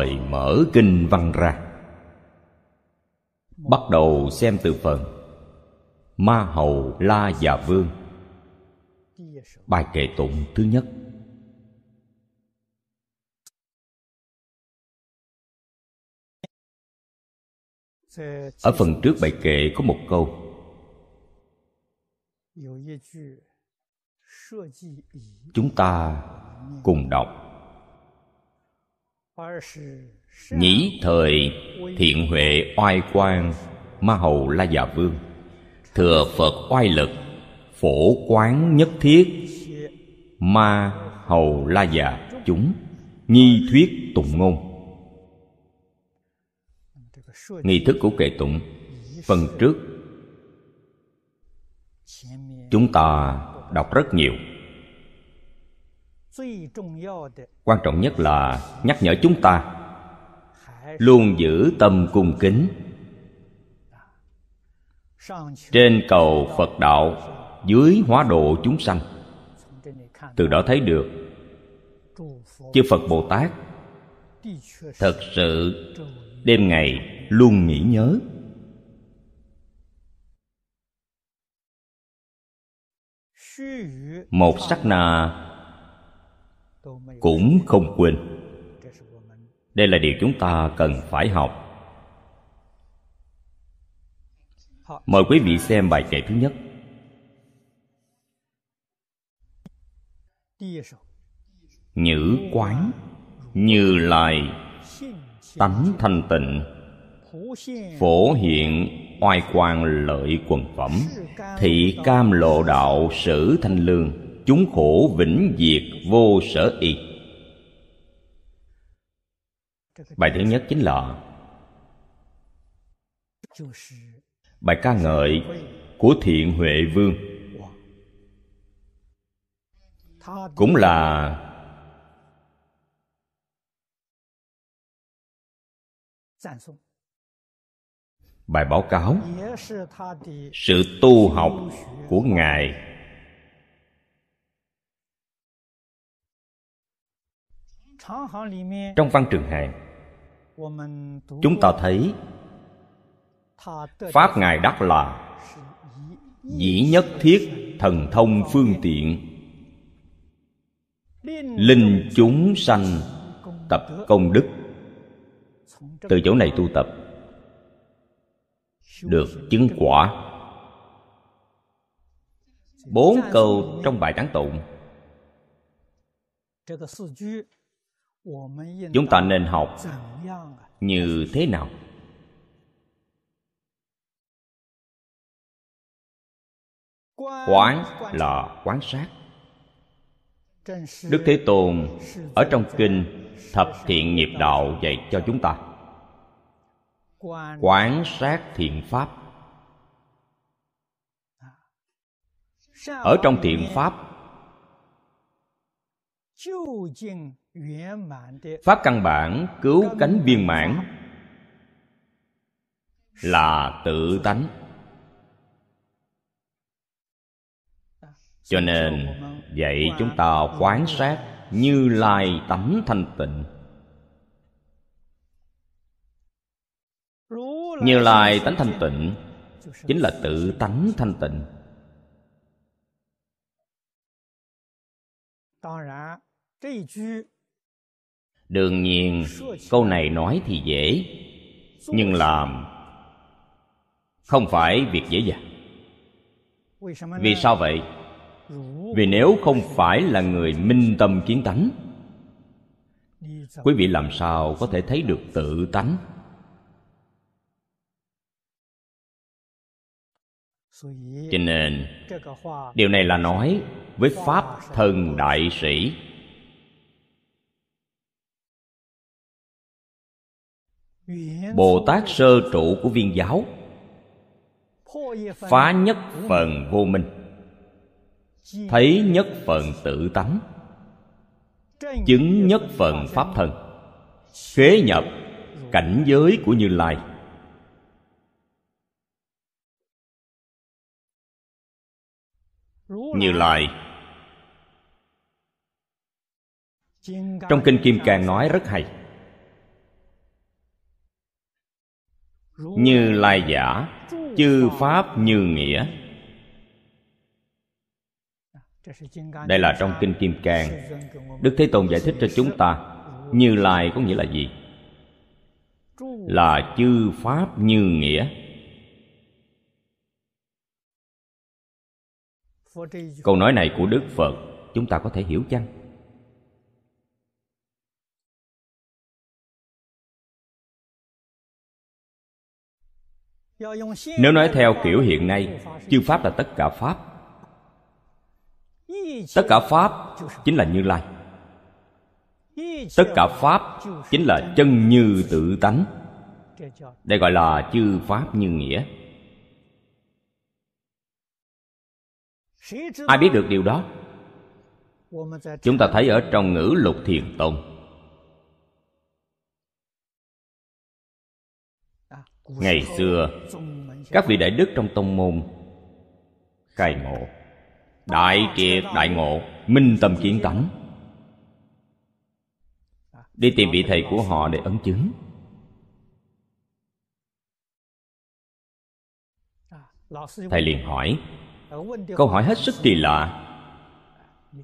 thời mở kinh văn ra. Bắt đầu xem từ phần ma hầu la già vương. Bài kệ tụng thứ nhất. Ở phần trước bài kệ có một câu. Chúng ta cùng đọc nhĩ thời thiện huệ oai quang ma hầu la già vương. Thừa phật oai lực, phổ quán nhất thiết ma hầu la già chúng, nhi thuyết tụng ngôn. Nghi thức của kệ tụng, phần trước. Chúng ta đọc rất nhiều quan trọng nhất là nhắc nhở chúng ta luôn giữ tâm cung kính trên cầu phật đạo dưới hóa độ chúng sanh. Từ đó thấy được chư phật bồ tát thật sự đêm ngày luôn nghĩ nhớ. Một sắc na cũng không quên. Đây là điều chúng ta cần phải học. Mời quý vị xem bài kệ thứ nhất. Nhữ quán như lại, tánh thanh tịnh phổ hiện oai quang lợi quần phẩm thị cam lộ đạo sử thanh lương chúng khổ vĩnh diệt vô sở y bài thứ nhất chính là bài ca ngợi của thiện huệ vương. Cũng là bài báo cáo sự tu học của ngài. Trong văn trường hàng chúng ta thấy pháp ngài đắc là dĩ nhất thiết thần thông phương tiện. Linh chúng sanh tập công đức. từ chỗ này tu tập được chứng quả. Bốn câu trong bài tán tụng chúng ta nên học như thế nào? Quán là quán sát. Đức thế tôn ở trong kinh thập thiện nghiệp đạo dạy cho chúng ta. Quán sát thiện pháp. Ở trong thiện pháp pháp căn bản cứu cánh viên mãn là tự tánh. Cho nên dạy chúng ta quán sát như lai tánh thanh tịnh. Như lai tánh thanh tịnh chính là tự tánh thanh tịnh đương nhiên, câu này nói thì dễ. Nhưng làm không phải việc dễ dàng. Vì sao vậy? Vì nếu không phải là người minh tâm kiến tánh, quý vị làm sao có thể thấy được tự tánh? Cho nên, điều này là nói với pháp thần đại sĩ. Bồ tát sơ trụ của viên giáo, phá nhất phần vô minh, thấy nhất phần tự tánh, chứng nhất phần pháp thân, khế nhập cảnh giới của như lai. Như lai. Trong kinh kim cang nói rất hay như lai giả chư pháp như nghĩa. Đây là trong kinh kim cang. Đức thế tôn giải thích cho chúng ta như lai có nghĩa là gì? Là chư pháp như nghĩa. Câu nói này của đức phật chúng ta có thể hiểu chăng nếu nói theo kiểu hiện nay, chư pháp là tất cả pháp. Tất cả pháp chính là như lai. Tất cả pháp chính là chân như tự tánh. Đây gọi là chư pháp như nghĩa. Ai biết được điều đó? Chúng ta thấy ở trong ngữ lục thiền tông ngày xưa, các vị đại đức trong tông môn, khai ngộ, đại triệt đại ngộ, minh tâm kiến tánh, đi tìm vị thầy của họ để ấn chứng. Thầy liền hỏi, câu hỏi hết sức kỳ lạ.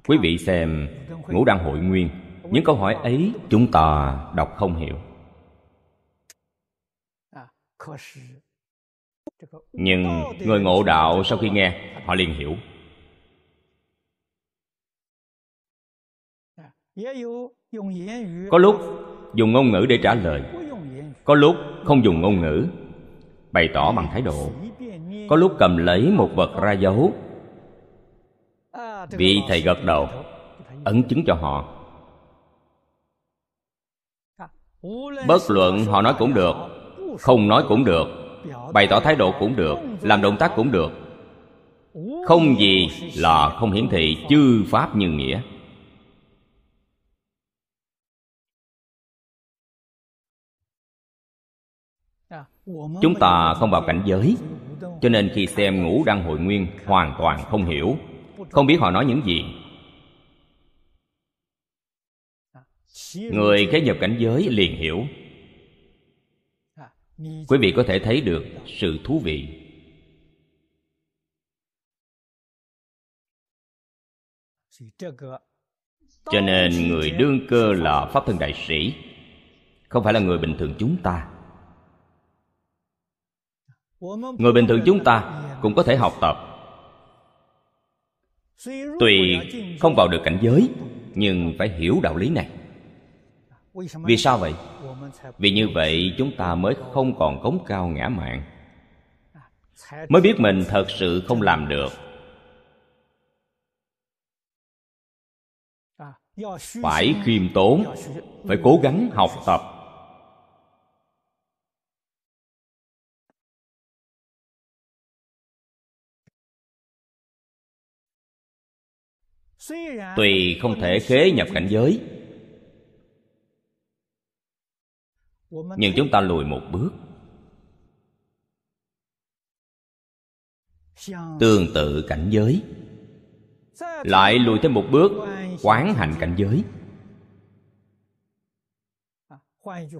Quý vị xem ngũ đăng hội nguyên, những câu hỏi ấy chúng ta đọc không hiểu nhưng người ngộ đạo sau khi nghe, họ liền hiểu. Có lúc dùng ngôn ngữ để trả lời, có lúc không dùng ngôn ngữ, bày tỏ bằng thái độ. Có lúc cầm lấy một vật ra dấu vị thầy gật đầu, ấn chứng cho họ. Bất luận họ nói cũng được không nói cũng được. Bày tỏ thái độ cũng được. Làm động tác cũng được. Không gì là không hiển thị, chư pháp như nghĩa. Chúng ta không vào cảnh giới, cho nên khi xem ngũ đăng hội nguyên hoàn toàn không hiểu. Không biết họ nói những gì. Người khế nhập cảnh giới liền hiểu quý vị có thể thấy được sự thú vị. Cho nên người đương cơ là pháp thân đại sĩ, không phải là người bình thường chúng ta. Người bình thường chúng ta cũng có thể học tập. Tuy không vào được cảnh giới, nhưng phải hiểu đạo lý này. Vì sao vậy? Vì như vậy, chúng ta mới không còn cống cao ngã mạn. Mới biết mình thật sự không làm được. Phải khiêm tốn, phải cố gắng học tập. Tuy không thể khế nhập cảnh giới. Nhưng chúng ta lùi một bước. Tương tự cảnh giới. Lại lùi thêm một bước quán hành cảnh giới.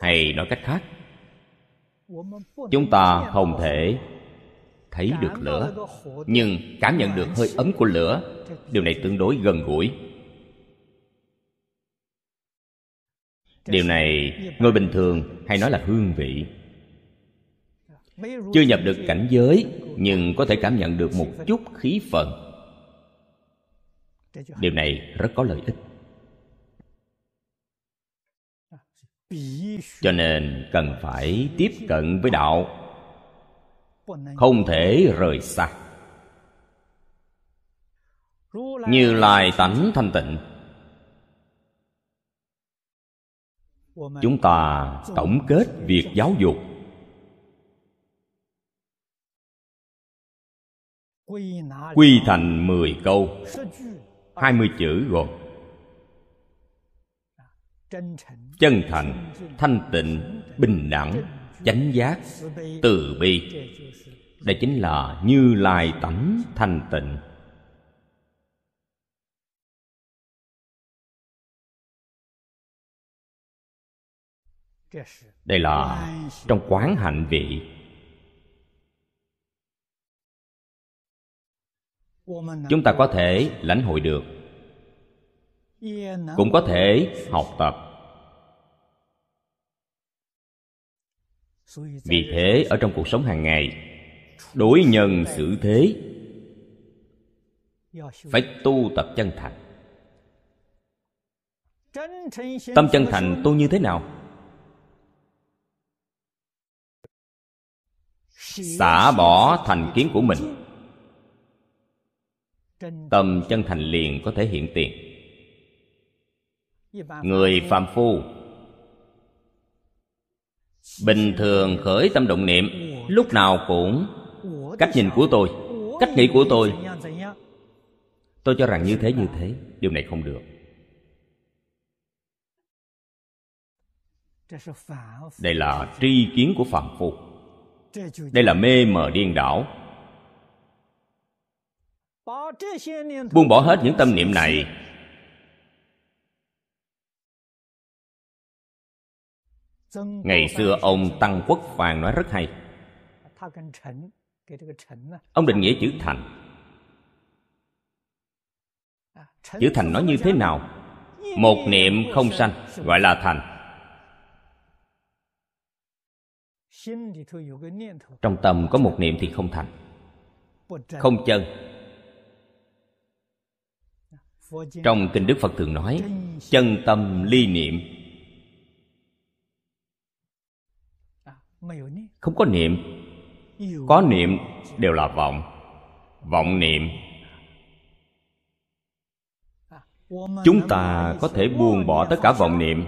Hay nói cách khác chúng ta không thể thấy được lửa nhưng cảm nhận được hơi ấm của lửa. Điều này tương đối gần gũi điều này người bình thường hay nói là hương vị? Chưa nhập được cảnh giới, nhưng có thể cảm nhận được một chút khí phận. Điều này rất có lợi ích. Cho nên cần phải tiếp cận với đạo. Không thể rời xa. Như lai tánh thanh tịnh. Chúng ta tổng kết việc giáo dục. Quy thành mười câu. Hai mươi chữ gồm chân thành, thanh tịnh, bình đẳng, chánh giác, từ bi. Đây chính là như lai tánh thanh tịnh. Đây là trong quán hạnh vị. Chúng ta có thể lãnh hội được. Cũng có thể học tập. Vì thế, ở trong cuộc sống hàng ngày, đối nhân xử thế, phải tu tập chân thành. Tâm chân thành tu như thế nào? Xả bỏ thành kiến của mình. Tâm chân thành liền có thể hiện tiền. Người phàm phu, bình thường khởi tâm động niệm, lúc nào cũng cách nhìn của tôi, cách nghĩ của tôi. Tôi cho rằng như thế như thế. Điều này không được. Đây là tri kiến của phạm phu đây là mê mờ điên đảo. Buông bỏ hết những tâm niệm này. Ngày xưa ông tăng quốc phàn nói rất hay. Ông định nghĩa chữ thành. Chữ thành nói như thế nào? Một niệm không sanh gọi là thành trong tâm có một niệm thì không thành. Không chân. Trong kinh đức phật thường nói chân tâm ly niệm. Không có niệm. Có niệm đều là vọng. Vọng niệm. Chúng ta có thể buông bỏ tất cả vọng niệm.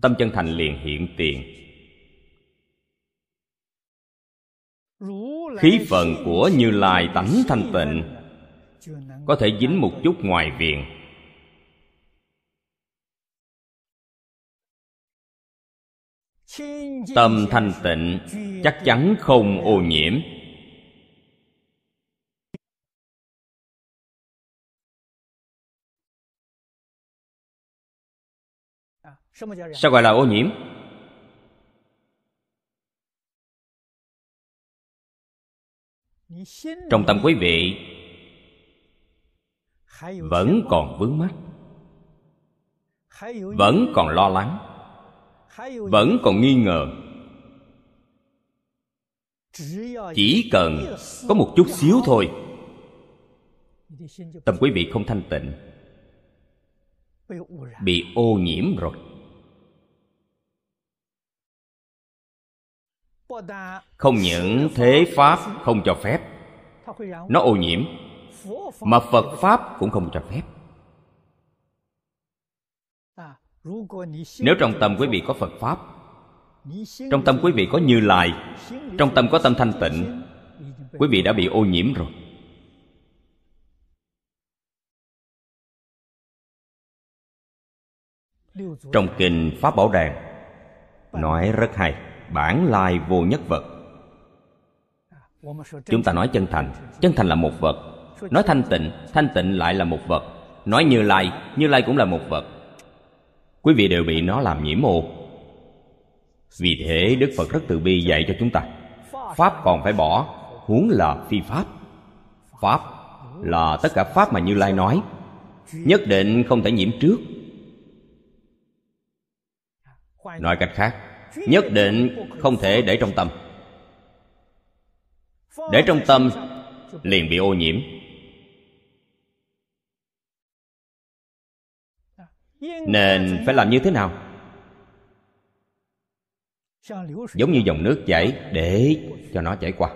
Tâm chân thành liền hiện tiền khí phận của như lai tánh thanh tịnh. Có thể dính một chút ngoài viện. Tâm thanh tịnh chắc chắn không ô nhiễm. Sao gọi là ô nhiễm trong tâm quý vị vẫn còn vướng mắc vẫn còn lo lắng vẫn còn nghi ngờ. Chỉ cần có một chút xíu thôi tâm quý vị không thanh tịnh bị ô nhiễm rồi không những thế pháp không cho phép, nó ô nhiễm, mà phật pháp cũng không cho phép. Nếu trong tâm quý vị có phật pháp, trong tâm quý vị có như lai, trong tâm có tâm thanh tịnh, quý vị đã bị ô nhiễm rồi. Trong kinh pháp bảo đàn, nói rất hay bản lai vô nhất vật. Chúng ta nói chân thành. Chân thành là một vật. Nói thanh tịnh thanh tịnh lại là một vật. Nói như lai như lai cũng là một vật. Quý vị đều bị nó làm nhiễm ô. Vì thế đức phật rất từ bi dạy cho chúng ta. Pháp còn phải bỏ, huống là phi pháp. Pháp là tất cả pháp mà như lai nói. Nhất định không thể nhiễm trước. Nói cách khác nhất định không thể để trong tâm. Để trong tâm, liền bị ô nhiễm. Nên phải làm như thế nào? Giống như dòng nước chảy để cho nó chảy qua.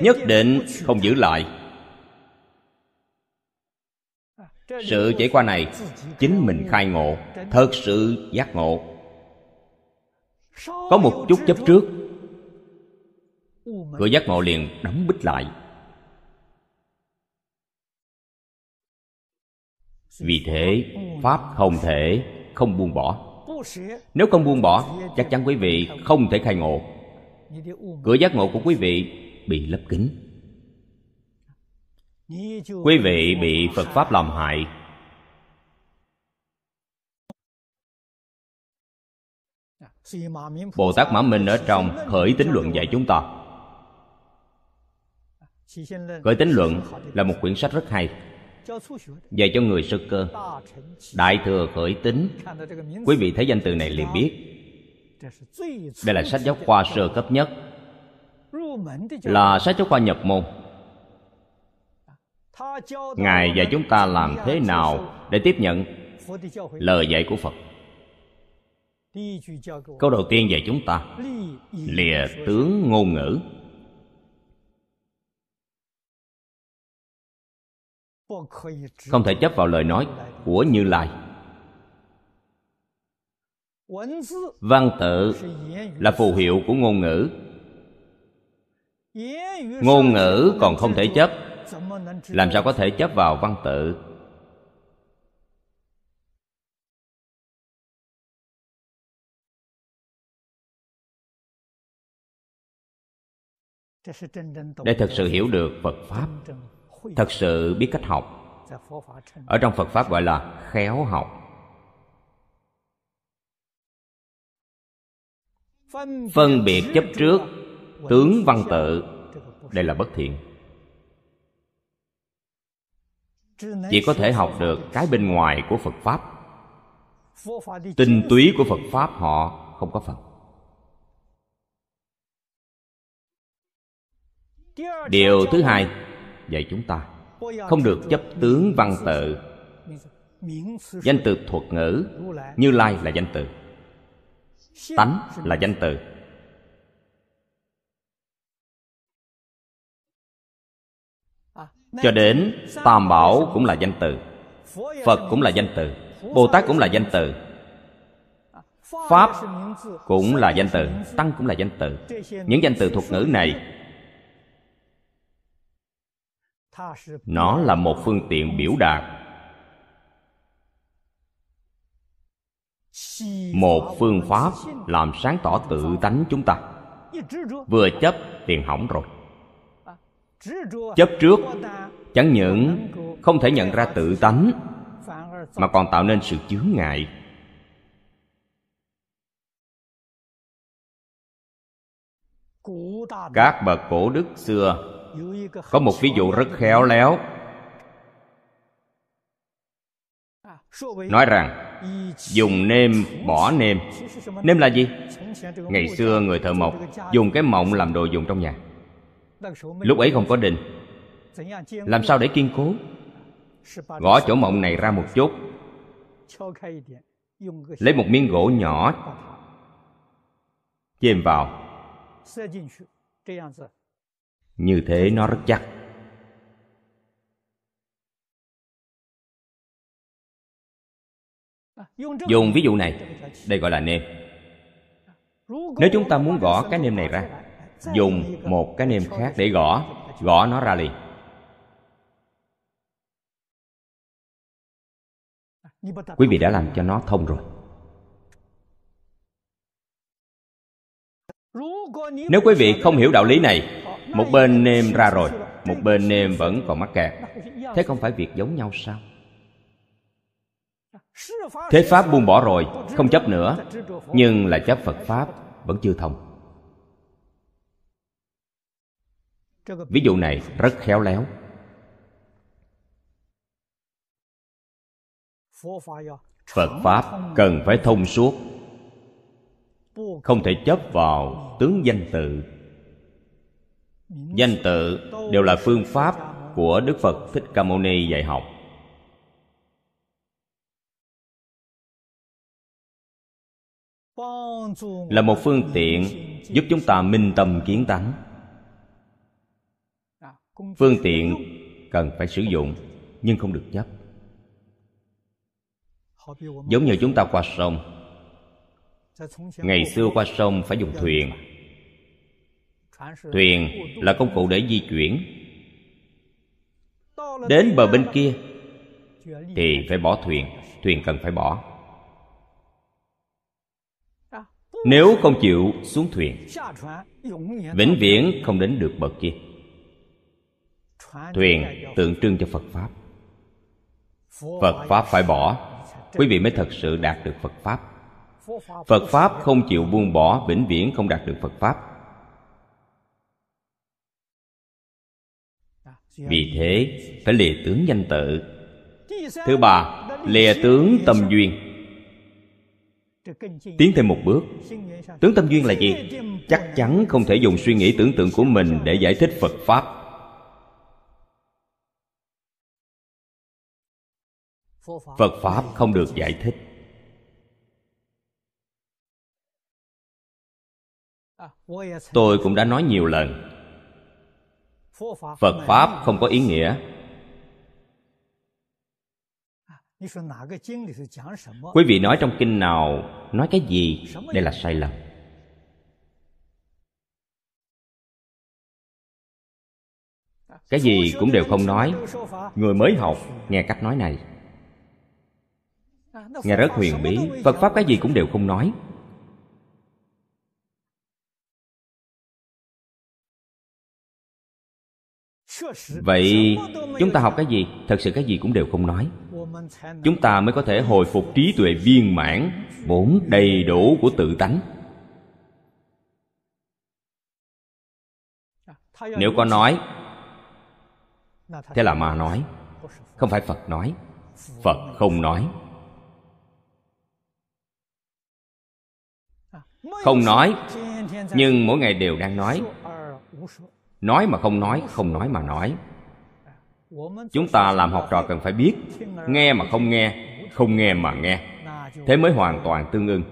Nhất định không giữ lại sự chảy qua này, chính mình khai ngộ, thật sự giác ngộ. Có một chút chấp trước, cửa giác ngộ liền đóng bích lại. Vì thế, pháp không thể không buông bỏ. Nếu không buông bỏ, chắc chắn quý vị không thể khai ngộ. Cửa giác ngộ của quý vị bị lấp kín quý vị bị phật pháp làm hại. Bồ tát mã minh ở trong khởi tính luận dạy chúng ta. Khởi tính luận là một quyển sách rất hay, dạy cho người sơ cơ, đại thừa khởi tính. Quý vị thấy danh từ này liền biết. Đây là sách giáo khoa sơ cấp nhất, là sách giáo khoa nhập môn ngài dạy chúng ta làm thế nào để tiếp nhận lời dạy của phật? Câu đầu tiên dạy chúng ta. Lìa tướng ngôn ngữ. Không thể chấp vào lời nói của như lai. Văn tự là phù hiệu của ngôn ngữ. Ngôn ngữ còn không thể chấp làm sao có thể chấp vào văn tự? Để thật sự hiểu được phật pháp, thật sự biết cách học, ở trong phật pháp gọi là khéo học. Phân biệt chấp trước, tướng văn tự, đây là bất thiện. Chỉ có thể học được cái bên ngoài của phật pháp. Tinh túy của phật pháp họ không có phần. Điều thứ hai, dạy chúng ta không được chấp tướng văn tự. Danh từ thuật ngữ như lai là danh từ, tánh là danh từ. Cho đến tam bảo cũng là danh từ, phật cũng là danh từ bồ tát cũng là danh từ, pháp cũng là danh từ, tăng cũng là danh từ. Những danh từ thuật ngữ này, nó là một phương tiện biểu đạt một phương pháp làm sáng tỏ tự tánh chúng ta. Vừa chấp tiền hỏng rồi chấp trước chẳng những không thể nhận ra tự tánh mà còn tạo nên sự chướng ngại các bậc cổ đức xưa có một ví dụ rất khéo léo nói rằng dùng nêm bỏ nêm nêm là gì ngày xưa người thợ mộc dùng cái mộng làm đồ dùng trong nhà lúc ấy không có đình. Làm sao để kiên cố? Gõ chỗ mộng này ra một chút lấy một miếng gỗ nhỏ chêm vào. Như thế nó rất chắc. Dùng ví dụ này, đây gọi là nêm. Nếu chúng ta muốn gõ cái nêm này ra dùng một cái nêm khác để gõ. Gõ nó ra liền. Quý vị đã làm cho nó thông rồi. Nếu quý vị không hiểu đạo lý này, một bên nêm ra rồi, một bên nêm vẫn còn mắc kẹt. Thế không phải việc giống nhau sao? Thế pháp buông bỏ rồi, không chấp nữa, nhưng là chấp phật pháp vẫn chưa thông. Ví dụ này rất khéo léo. Phật pháp cần phải thông suốt, không thể chấp vào tướng danh tự. Danh tự đều là phương pháp của đức phật thích ca mâu ni dạy học. Là một phương tiện giúp chúng ta minh tâm kiến tánh phương tiện cần phải sử dụng nhưng không được chấp giống như chúng ta qua sông. Ngày xưa qua sông phải dùng thuyền. thuyền là công cụ để di chuyển. Đến bờ bên kia thì phải bỏ thuyền. Thuyền cần phải bỏ. Nếu không chịu xuống thuyền. Vĩnh viễn không đến được bậc kia thuyền tượng trưng cho phật pháp. Phật pháp phải bỏ. Quý vị mới thật sự đạt được phật pháp. Phật pháp không chịu buông bỏ, vĩnh viễn không đạt được phật pháp. Vì thế, phải lìa tướng danh tự. Thứ ba, lìa tướng tâm duyên. Tiến thêm một bước. Tướng tâm duyên là gì? Chắc chắn không thể dùng suy nghĩ tưởng tượng của mình để giải thích phật pháp. Phật pháp không được giải thích. Tôi cũng đã nói nhiều lần. Phật pháp không có ý nghĩa. Quý vị nói trong kinh nào, nói cái gì, đây là sai lầm. Cái gì cũng đều không nói. Người mới học nghe cách nói này nghe rất huyền bí, phật pháp cái gì cũng đều không nói. Vậy chúng ta học cái gì? Thật sự cái gì cũng đều không nói. Chúng ta mới có thể hồi phục trí tuệ viên mãn vốn đầy đủ của tự tánh. Nếu có nói, thế là ma nói, không phải phật nói. Phật không nói. Không nói, nhưng mỗi ngày đều đang nói. Nói mà không nói không nói mà nói. Chúng ta làm học trò cần phải biết, nghe mà không nghe không nghe mà nghe. Thế mới hoàn toàn tương ưng.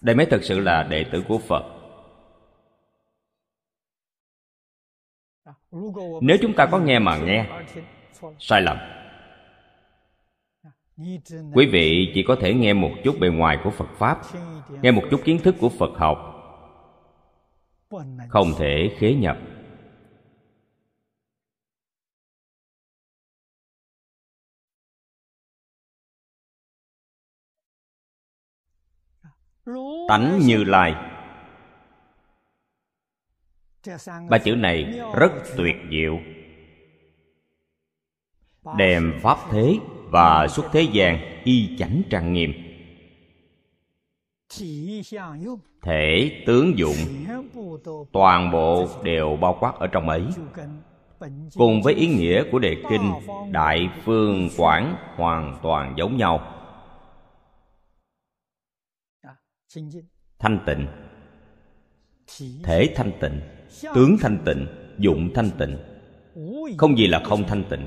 Đây mới thực sự là đệ tử của phật. Nếu chúng ta có nghe mà nghe, sai lầm quý vị chỉ có thể nghe một chút bề ngoài của phật pháp nghe một chút kiến thức của phật học. Không thể khế nhập. Tánh như lai. Ba chữ này rất tuyệt diệu. Đem pháp thế và xuất thế gian y chánh trang nghiêm. Thể tướng dụng toàn bộ đều bao quát ở trong ấy, cùng với ý nghĩa của đề kinh đại phương quảng hoàn toàn giống nhau. Thanh tịnh, thể thanh tịnh, tướng thanh tịnh, dụng thanh tịnh. Không gì là không thanh tịnh.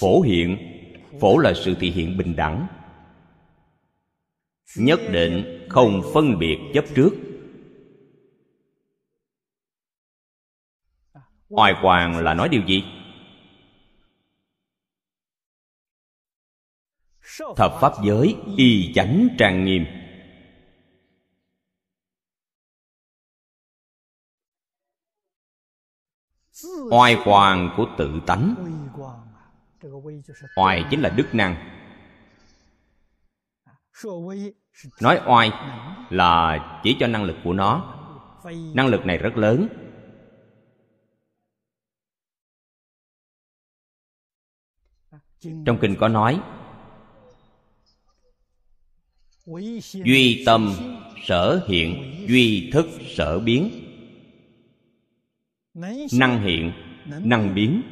phổ hiện. Phổ là sự thị hiện bình đẳng. Nhất định không phân biệt chấp trước. Oai hoàng là nói điều gì? Thập pháp giới y chánh trang nghiêm. Oai hoàng của tự tánh oai chính là đức năng. nói oai là chỉ cho năng lực của nó. Năng lực này rất lớn. Trong kinh có nói duy tâm sở hiện duy thức sở biến. Năng hiện năng biến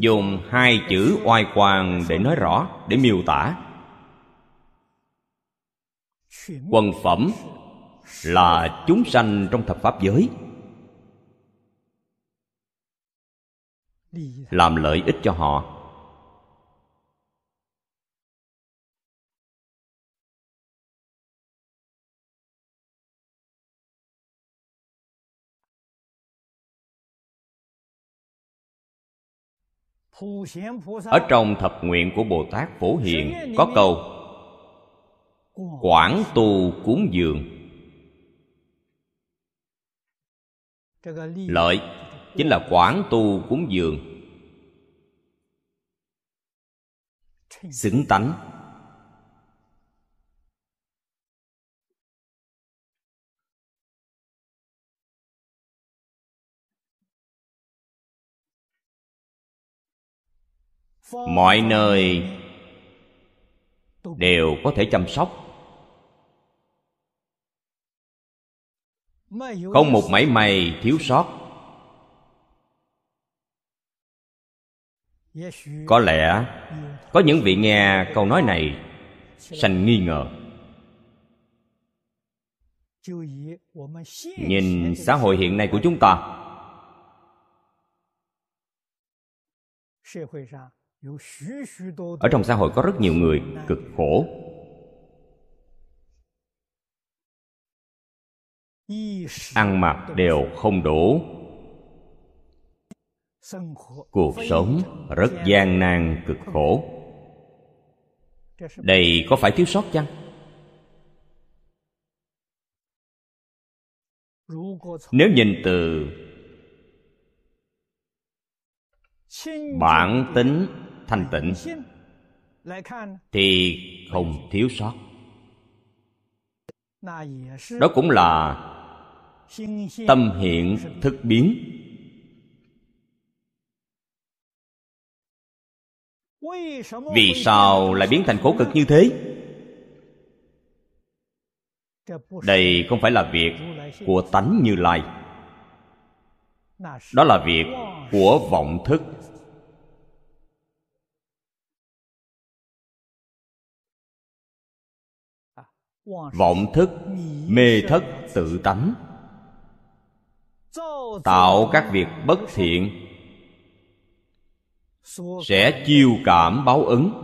dùng hai chữ oai quang để nói rõ, để miêu tả. Quần phẩm là chúng sanh trong thập pháp giới. Làm lợi ích cho họ. Ở trong thập nguyện của bồ tát phổ hiền có câu, quảng tu cúng dường. Lợi chính là quảng tu cúng dường. Xứng tánh. Mọi nơi đều có thể chăm sóc. Không một mảy may thiếu sót. Có lẽ có những vị nghe câu nói này sanh nghi ngờ. Nhìn xã hội hiện nay của chúng ta ở trong xã hội có rất nhiều người cực khổ. Ăn mặc đều không đủ. Cuộc sống rất gian nan, cực khổ. Đây có phải thiếu sót chăng? Nếu nhìn từ bản tính thanh tịnh, thì không thiếu sót. Đó cũng là tâm hiện thức biến. Vì sao lại biến thành khổ cực như thế? Đây không phải là việc của tánh như lai. Đó là việc của vọng thức. Vọng thức, mê thất tự tánh. Tạo các việc bất thiện, sẽ chiêu cảm báo ứng.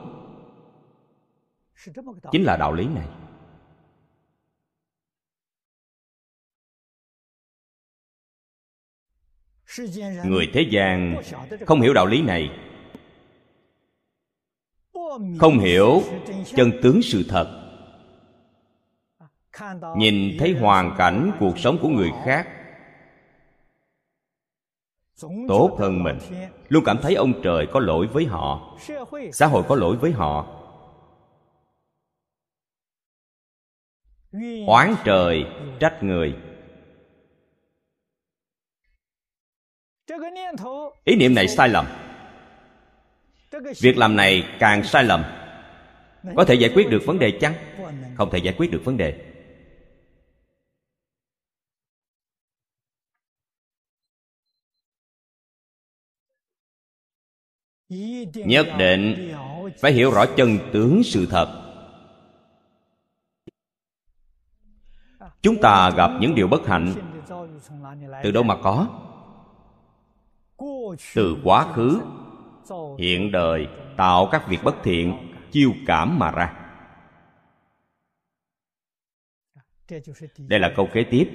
Chính là đạo lý này. Người thế gian không hiểu đạo lý này, không hiểu chân tướng sự thật nhìn thấy hoàn cảnh cuộc sống của người khác, tốt hơn mình. Luôn cảm thấy ông trời có lỗi với họ, xã hội có lỗi với họ. Oán trời, trách người. Ý niệm này sai lầm. Việc làm này càng sai lầm. Có thể giải quyết được vấn đề chăng? Không thể giải quyết được vấn đề. Nhất định phải hiểu rõ chân tướng sự thật. Chúng ta gặp những điều bất hạnh từ đâu mà có? Từ quá khứ, hiện đời, tạo các việc bất thiện, chiêu cảm mà ra. Đây là câu kế tiếp.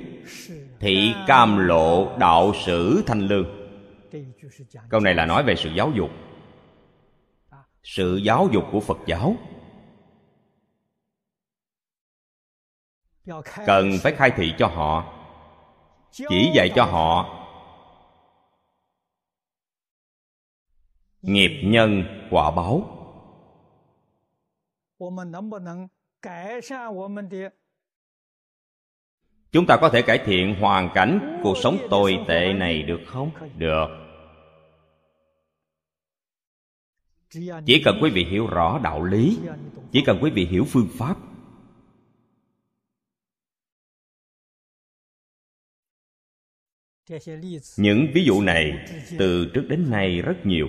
Thị cam lộ đạo sử thanh lương. Câu này là nói về sự giáo dục sự giáo dục của phật giáo. Cần phải khai thị cho họ, chỉ dạy cho họ. Nghiệp nhân quả báo. Chúng ta có thể cải thiện hoàn cảnh cuộc sống tồi tệ này được không? Được. chỉ cần quý vị hiểu rõ đạo lý, chỉ cần quý vị hiểu phương pháp, những ví dụ này từ trước đến nay rất nhiều.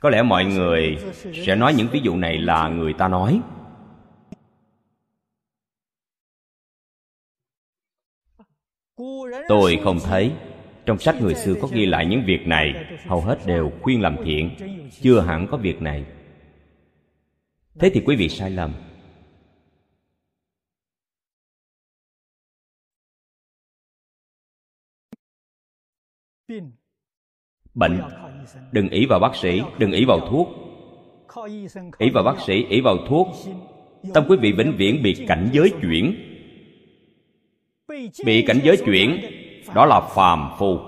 Có lẽ mọi người sẽ nói những ví dụ này là người ta nói. Tôi không thấy. Trong sách người xưa có ghi lại những việc này. Hầu hết đều khuyên làm thiện. Chưa hẳn có việc này. Thế thì quý vị sai lầm. Bệnh. Đừng ý vào bác sĩ. Đừng ý vào thuốc. Ý vào bác sĩ, ý vào thuốc. Tâm quý vị vĩnh viễn bị cảnh giới chuyển bị cảnh giới chuyển, đó là phàm phu.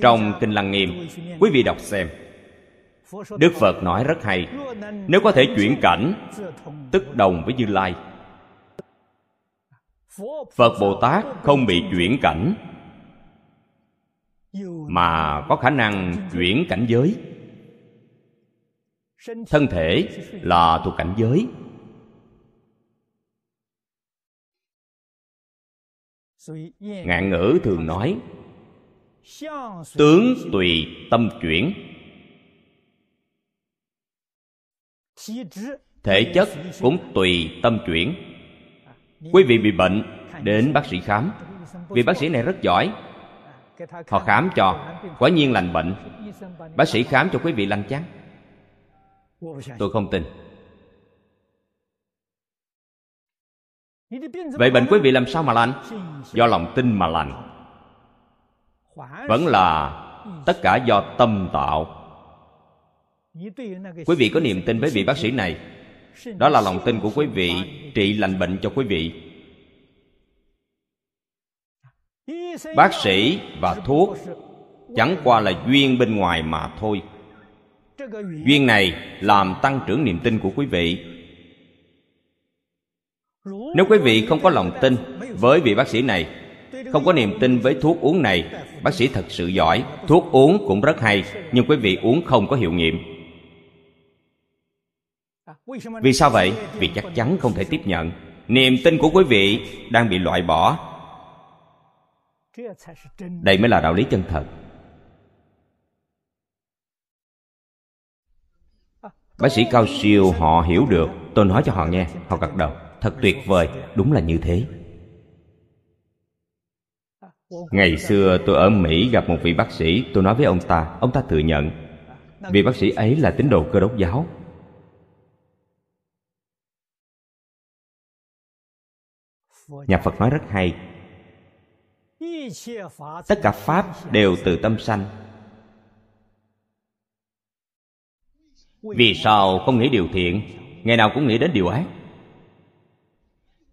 Trong kinh lăng nghiêm, quý vị đọc xem. Đức phật nói rất hay, nếu có thể chuyển cảnh, tức đồng với như lai. Phật bồ tát không bị chuyển cảnh, mà có khả năng chuyển cảnh giới. Thân thể là thuộc cảnh giới. Ngạn ngữ thường nói, tướng tùy tâm chuyển. Thể chất cũng tùy tâm chuyển. Quý vị bị bệnh đến bác sĩ khám. Vì bác sĩ này rất giỏi. Họ khám cho, quả nhiên lành bệnh. Bác sĩ khám cho quý vị lành chán. Tôi không tin. Vậy bệnh quý vị làm sao mà lành? Do lòng tin mà lành. Vẫn là tất cả do tâm tạo. Quý vị có niềm tin với vị bác sĩ này. Đó là lòng tin của quý vị trị lành bệnh cho quý vị. Bác sĩ và thuốc chẳng qua là duyên bên ngoài mà thôi. Duyên này làm tăng trưởng niềm tin của quý vị nếu quý vị không có lòng tin với vị bác sĩ này, không có niềm tin với thuốc uống này, bác sĩ thật sự giỏi. Thuốc uống cũng rất hay, nhưng quý vị uống không có hiệu nghiệm. Vì sao vậy? Vì chắc chắn không thể tiếp nhận. Niềm tin của quý vị đang bị loại bỏ. Đây mới là đạo lý chân thật. Bác sĩ cao siêu, họ hiểu được. Tôi nói cho họ nghe, họ gật đầu thật tuyệt vời, đúng là như thế. Ngày xưa tôi ở mỹ gặp một vị bác sĩ, tôi nói với ông ta ông ta thừa nhận. Vị bác sĩ ấy là tín đồ cơ đốc giáo. Nhà phật nói rất hay. Tất cả pháp đều từ tâm sanh. Vì sao không nghĩ điều thiện? Ngày nào cũng nghĩ đến điều ác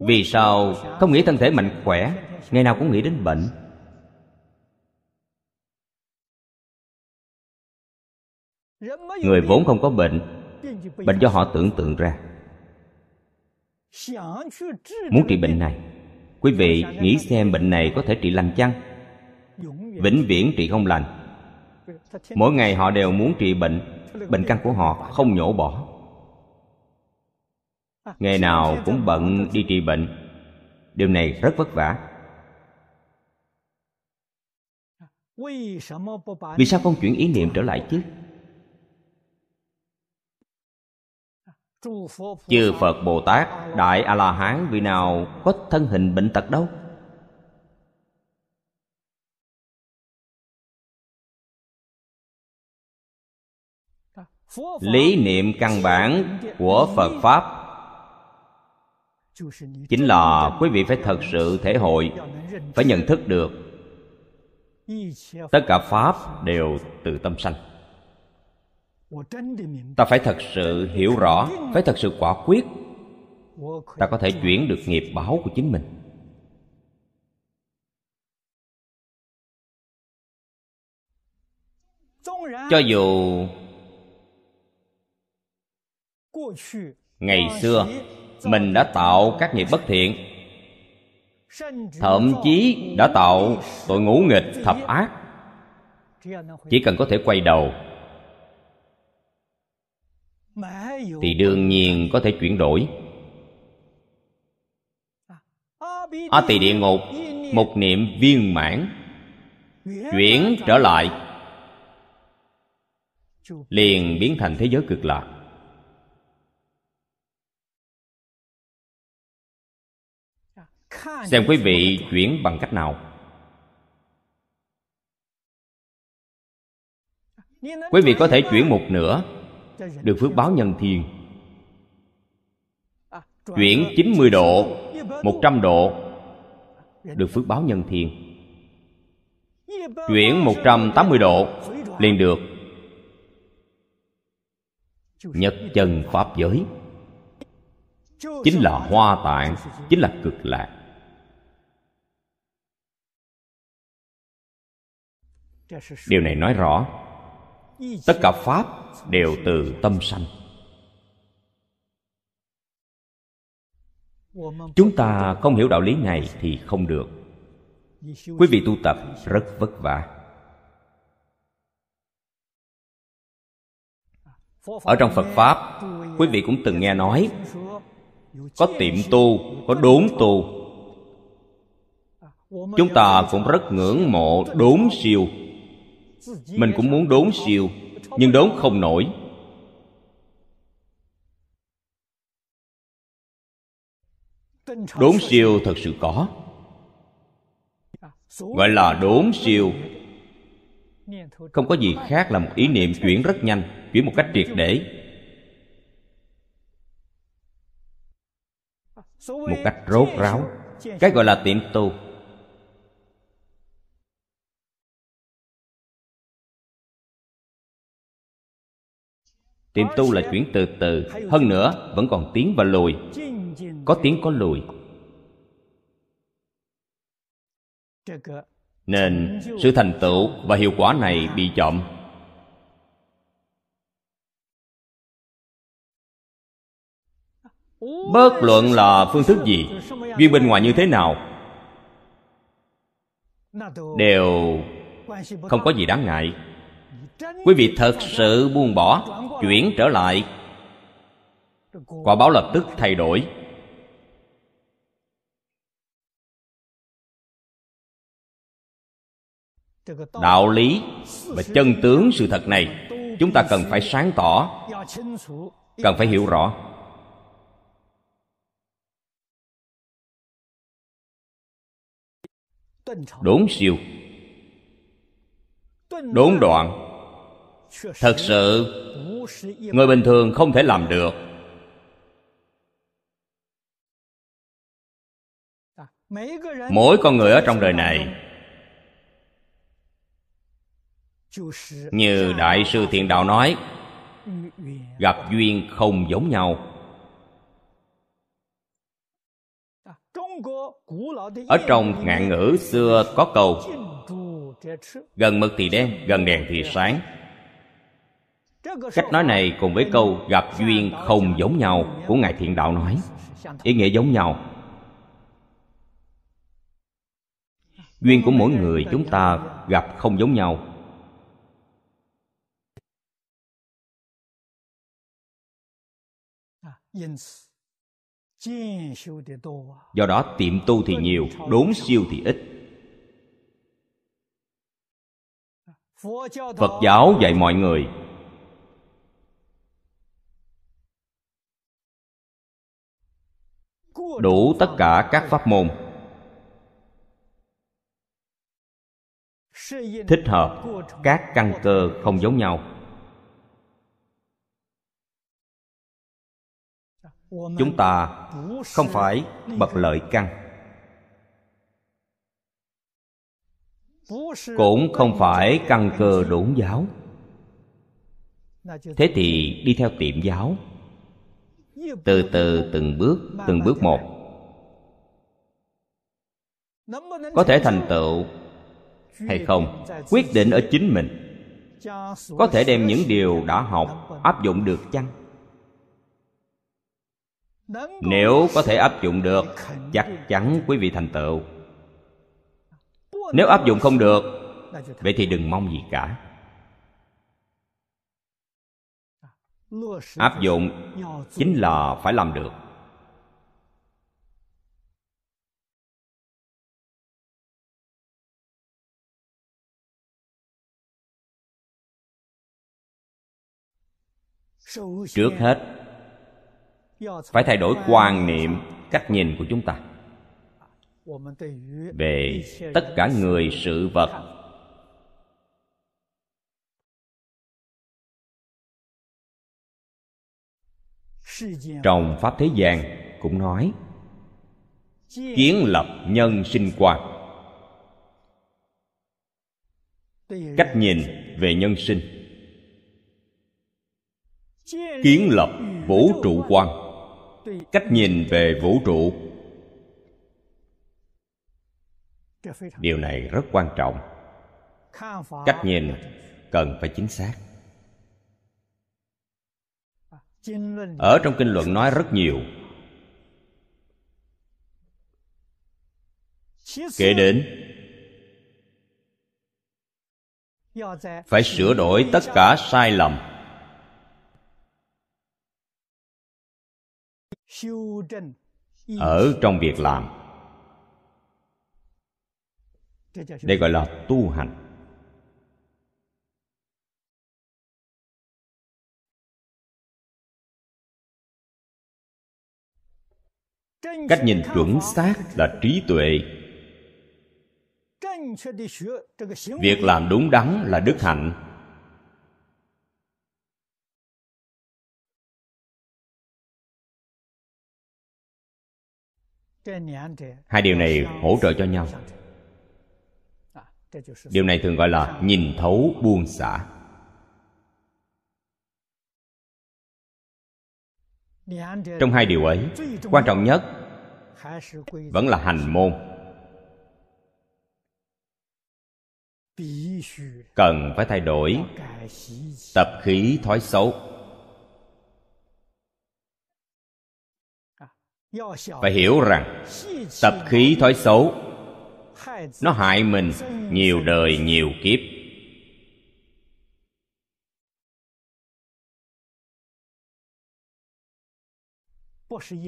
vì sao không nghĩ thân thể mạnh khỏe, ngày nào cũng nghĩ đến bệnh? Người vốn không có bệnh bệnh do họ tưởng tượng ra. Muốn trị bệnh này, quý vị nghĩ xem bệnh này có thể trị lành chăng? Vĩnh viễn trị không lành. Mỗi ngày họ đều muốn trị bệnh bệnh căn của họ không nhổ bỏ ngày nào cũng bận đi trị bệnh. Điều này rất vất vả. Vì sao không chuyển ý niệm trở lại chứ? Chư phật bồ tát, đại a la hán vì nào có thân hình bệnh tật đâu? Lý niệm căn bản của phật pháp chính là quý vị phải thật sự thể hội, phải nhận thức được tất cả pháp đều từ tâm sanh. Ta phải thật sự hiểu rõ, phải thật sự quả quyết. Ta có thể chuyển được nghiệp báo của chính mình. Cho dù ngày xưa mình đã tạo các nghiệp bất thiện. Thậm chí đã tạo tội ngũ nghịch, thập ác. Chỉ cần có thể quay đầu, thì đương nhiên có thể chuyển đổi. A tỳ địa ngục, một niệm viên mãn, chuyển trở lại, liền biến thành thế giới cực lạc. Xem quý vị chuyển bằng cách nào. Quý vị có thể chuyển một nửa được phước báo nhân thiên chuyển 90 độ 100 độ được phước báo nhân thiên chuyển 180 độ liền được. Nhật chân Pháp giới. Chính là hoa tạng, Chính là cực lạc. Điều này nói rõ, Tất cả Pháp đều từ tâm sanh. Chúng ta không hiểu đạo lý này thì không được. Quý vị tu tập rất vất vả. Ở trong phật pháp, quý vị cũng từng nghe nói, có tiệm tu, có đốn tu. Chúng ta cũng rất ngưỡng mộ đốn siêu mình cũng muốn đốn siêu nhưng đốn không nổi. Đốn siêu thật sự có. Gọi là đốn siêu không có gì khác là một ý niệm chuyển rất nhanh, chuyển một cách triệt để. Một cách rốt ráo. Cái gọi là tiệm tu Tìm tu là chuyển từ từ, hơn nữa vẫn còn tiến và lùi. Có tiến có lùi. Nên sự thành tựu và hiệu quả này bị chậm. Bất luận là phương thức gì? Duyên bên ngoài như thế nào? Đều không có gì đáng ngại. Quý vị thật sự buông bỏ chuyển trở lại. Quả báo lập tức thay đổi. Đạo lý và chân tướng sự thật này, chúng ta cần phải sáng tỏ, cần phải hiểu rõ. Đốn siêu, đốn đoạn. Thật sự người bình thường không thể làm được. Mỗi con người ở trong đời này, như đại sư thiện đạo nói, gặp duyên không giống nhau. Ở trong ngạn ngữ xưa có câu, gần mực thì đen gần đèn thì sáng cách nói này cùng với câu gặp duyên không giống nhau của ngài thiện đạo nói. Ý nghĩa giống nhau. Duyên của mỗi người chúng ta gặp không giống nhau. Do đó tiệm tu thì nhiều, đốn siêu thì ít. Phật giáo dạy mọi người đủ tất cả các pháp môn. Thích hợp, các căn cơ không giống nhau. Chúng ta không phải bậc lợi căn. Cũng không phải căn cơ đốn giáo. Thế thì đi theo tiệm giáo từ từ từng bước từng bước một. Có thể thành tựu hay không? Quyết định ở chính mình. Có thể đem những điều đã học áp dụng được chăng? Nếu có thể áp dụng được, chắc chắn quý vị thành tựu. Nếu áp dụng không được, vậy thì đừng mong gì cả. Áp dụng chính là phải làm được. Trước hết phải thay đổi quan niệm cách nhìn của chúng ta. Về tất cả người sự vật trong pháp thế gian cũng nói, kiến lập nhân sinh quan cách nhìn về nhân sinh. Kiến lập vũ trụ quan cách nhìn về vũ trụ. Điều này rất quan trọng. Cách nhìn cần phải chính xác ở trong kinh luận nói rất nhiều. Kể đến phải sửa đổi tất cả sai lầm. Ở trong việc làm đây gọi là tu hành cách nhìn chuẩn xác là trí tuệ. Việc làm đúng đắn là đức hạnh. Hai điều này hỗ trợ cho nhau. điều này thường gọi là nhìn thấu buông xả trong hai điều ấy, quan trọng nhất vẫn là hành môn. Cần phải thay đổi tập khí thói xấu. Phải hiểu rằng tập khí thói xấu, nó hại mình nhiều đời nhiều kiếp.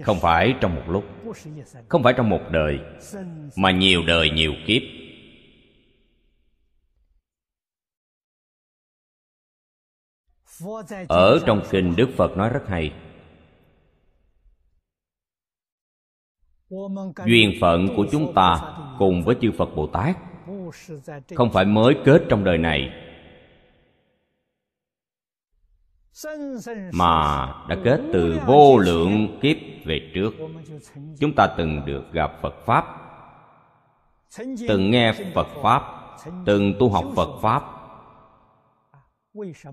Không phải trong một lúc. không phải trong một đời mà nhiều đời nhiều kiếp. ở trong kinh đức phật nói rất hay. duyên phận của chúng ta cùng với chư phật bồ tát không phải mới kết trong đời này mà đã kết từ vô lượng kiếp về trước, chúng ta từng được gặp phật pháp. Từng nghe phật pháp, từng tu học phật pháp.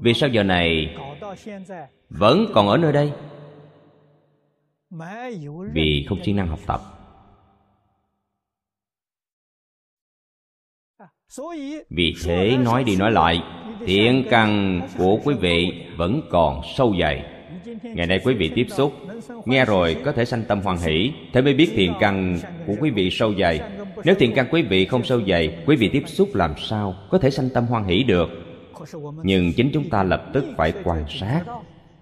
Vì sao giờ này vẫn còn ở nơi đây? Vì không siêng năng học tập. Vì thế nói đi nói lại thiện căn của quý vị vẫn còn sâu dày. Ngày nay quý vị tiếp xúc, nghe rồi có thể sanh tâm hoan hỷ, thế mới biết thiện căn của quý vị sâu dày. Nếu thiện căn quý vị không sâu dày, quý vị tiếp xúc làm sao có thể sanh tâm hoan hỷ được? Nhưng chính chúng ta lập tức phải quan sát.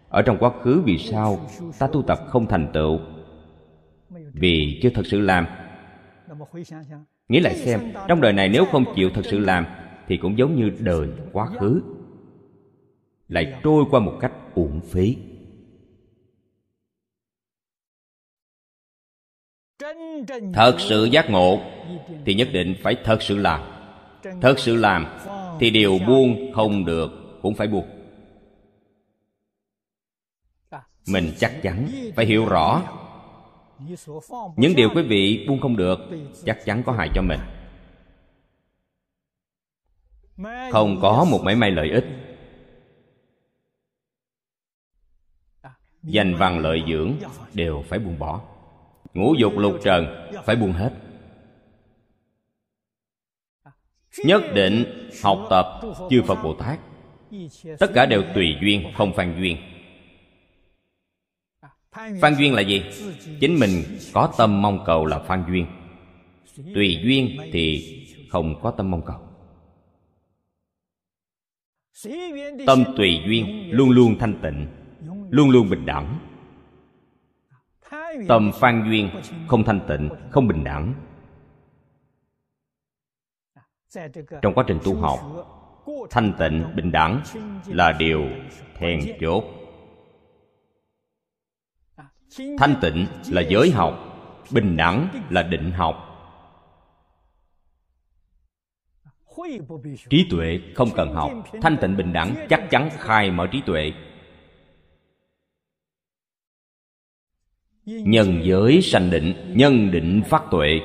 Ở trong quá khứ vì sao ta tu tập không thành tựu? Vì chưa thật sự làm. Nghĩ lại xem, trong đời này nếu không chịu thật sự làm thì cũng giống như đời quá khứ, lại trôi qua một cách uổng phí. Thật sự giác ngộ thì nhất định phải thật sự làm. Thật sự làm thì điều buông không được cũng phải buông. Mình chắc chắn phải hiểu rõ. Những điều quý vị buông không được chắc chắn có hại cho mình không có một mảy may lợi ích. Danh văn lợi dưỡng đều phải buông bỏ. Ngũ dục lục trần phải buông hết. Nhất định học tập chư phật bồ tát. Tất cả đều tùy duyên, không phan duyên. Phan duyên là gì? Chính mình có tâm mong cầu là phan duyên. Tùy duyên thì không có tâm mong cầu tâm tùy duyên luôn luôn thanh tịnh, luôn luôn bình đẳng. Tâm phan duyên không thanh tịnh, không bình đẳng. Trong quá trình tu học, thanh tịnh, bình đẳng là điều then chốt. Thanh tịnh là giới học, bình đẳng là định học. Trí tuệ không cần học thanh tịnh bình đẳng chắc chắn khai mở trí tuệ. Nhân giới sanh định nhân định phát tuệ.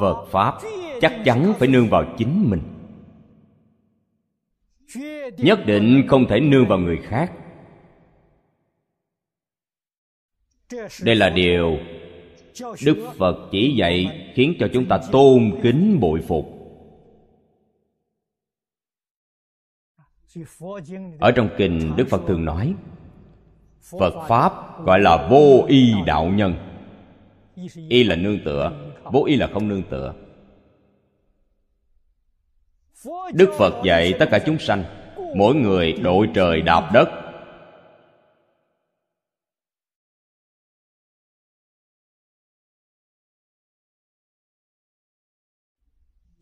Phật pháp chắc chắn phải nương vào chính mình. Nhất định không thể nương vào người khác đây là điều đức phật chỉ dạy khiến cho chúng ta tôn kính bội phục. Ở trong kinh, đức phật thường nói, phật pháp gọi là vô y đạo nhân. Y là nương tựa, vô y là không nương tựa. Đức phật dạy tất cả chúng sanh, mỗi người đội trời đạp đất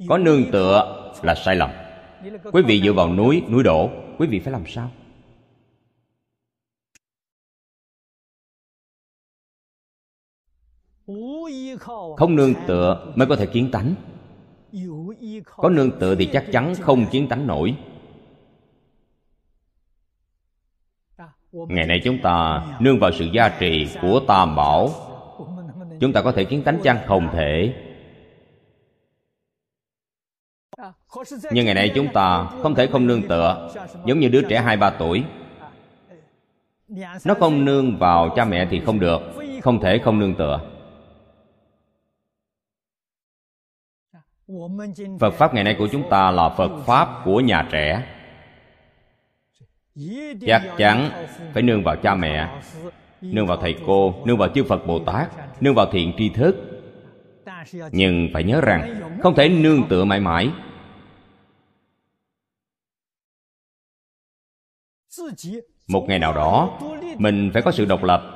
có nương tựa là sai lầm. Quý vị dựa vào núi núi đổ, quý vị phải làm sao? Không nương tựa mới có thể kiến tánh. Có nương tựa thì chắc chắn không kiến tánh nổi. Ngày nay chúng ta nương vào sự gia trì của tam bảo. Chúng ta có thể kiến tánh chăng không thể? Nhưng ngày nay chúng ta không thể không nương tựa, giống như đứa trẻ hai ba tuổi. Nó không nương vào cha mẹ thì không được, không thể không nương tựa. Phật pháp ngày nay của chúng ta là phật pháp của nhà trẻ. Chắc chắn phải nương vào cha mẹ, nương vào thầy cô, nương vào chư phật bồ tát, nương vào thiện tri thức. Nhưng phải nhớ rằng, không thể nương tựa mãi mãi. Một ngày nào đó, mình phải có sự độc lập.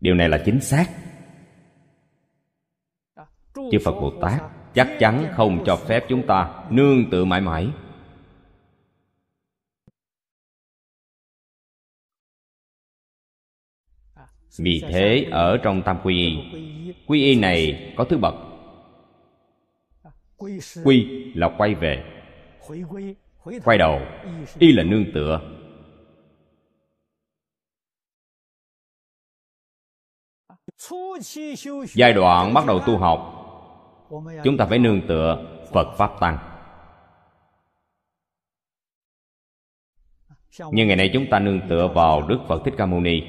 Điều này là chính xác. Chư phật bồ tát chắc chắn không cho phép chúng ta nương tựa mãi mãi. Vì thế, ở trong tam quy y quy y này có thứ bậc. Quy là quay về quay đầu, y là nương tựa. Giai đoạn bắt đầu tu học, chúng ta phải nương tựa phật pháp tăng. Nhưng ngày nay chúng ta nương tựa vào đức phật thích ca mâu ni.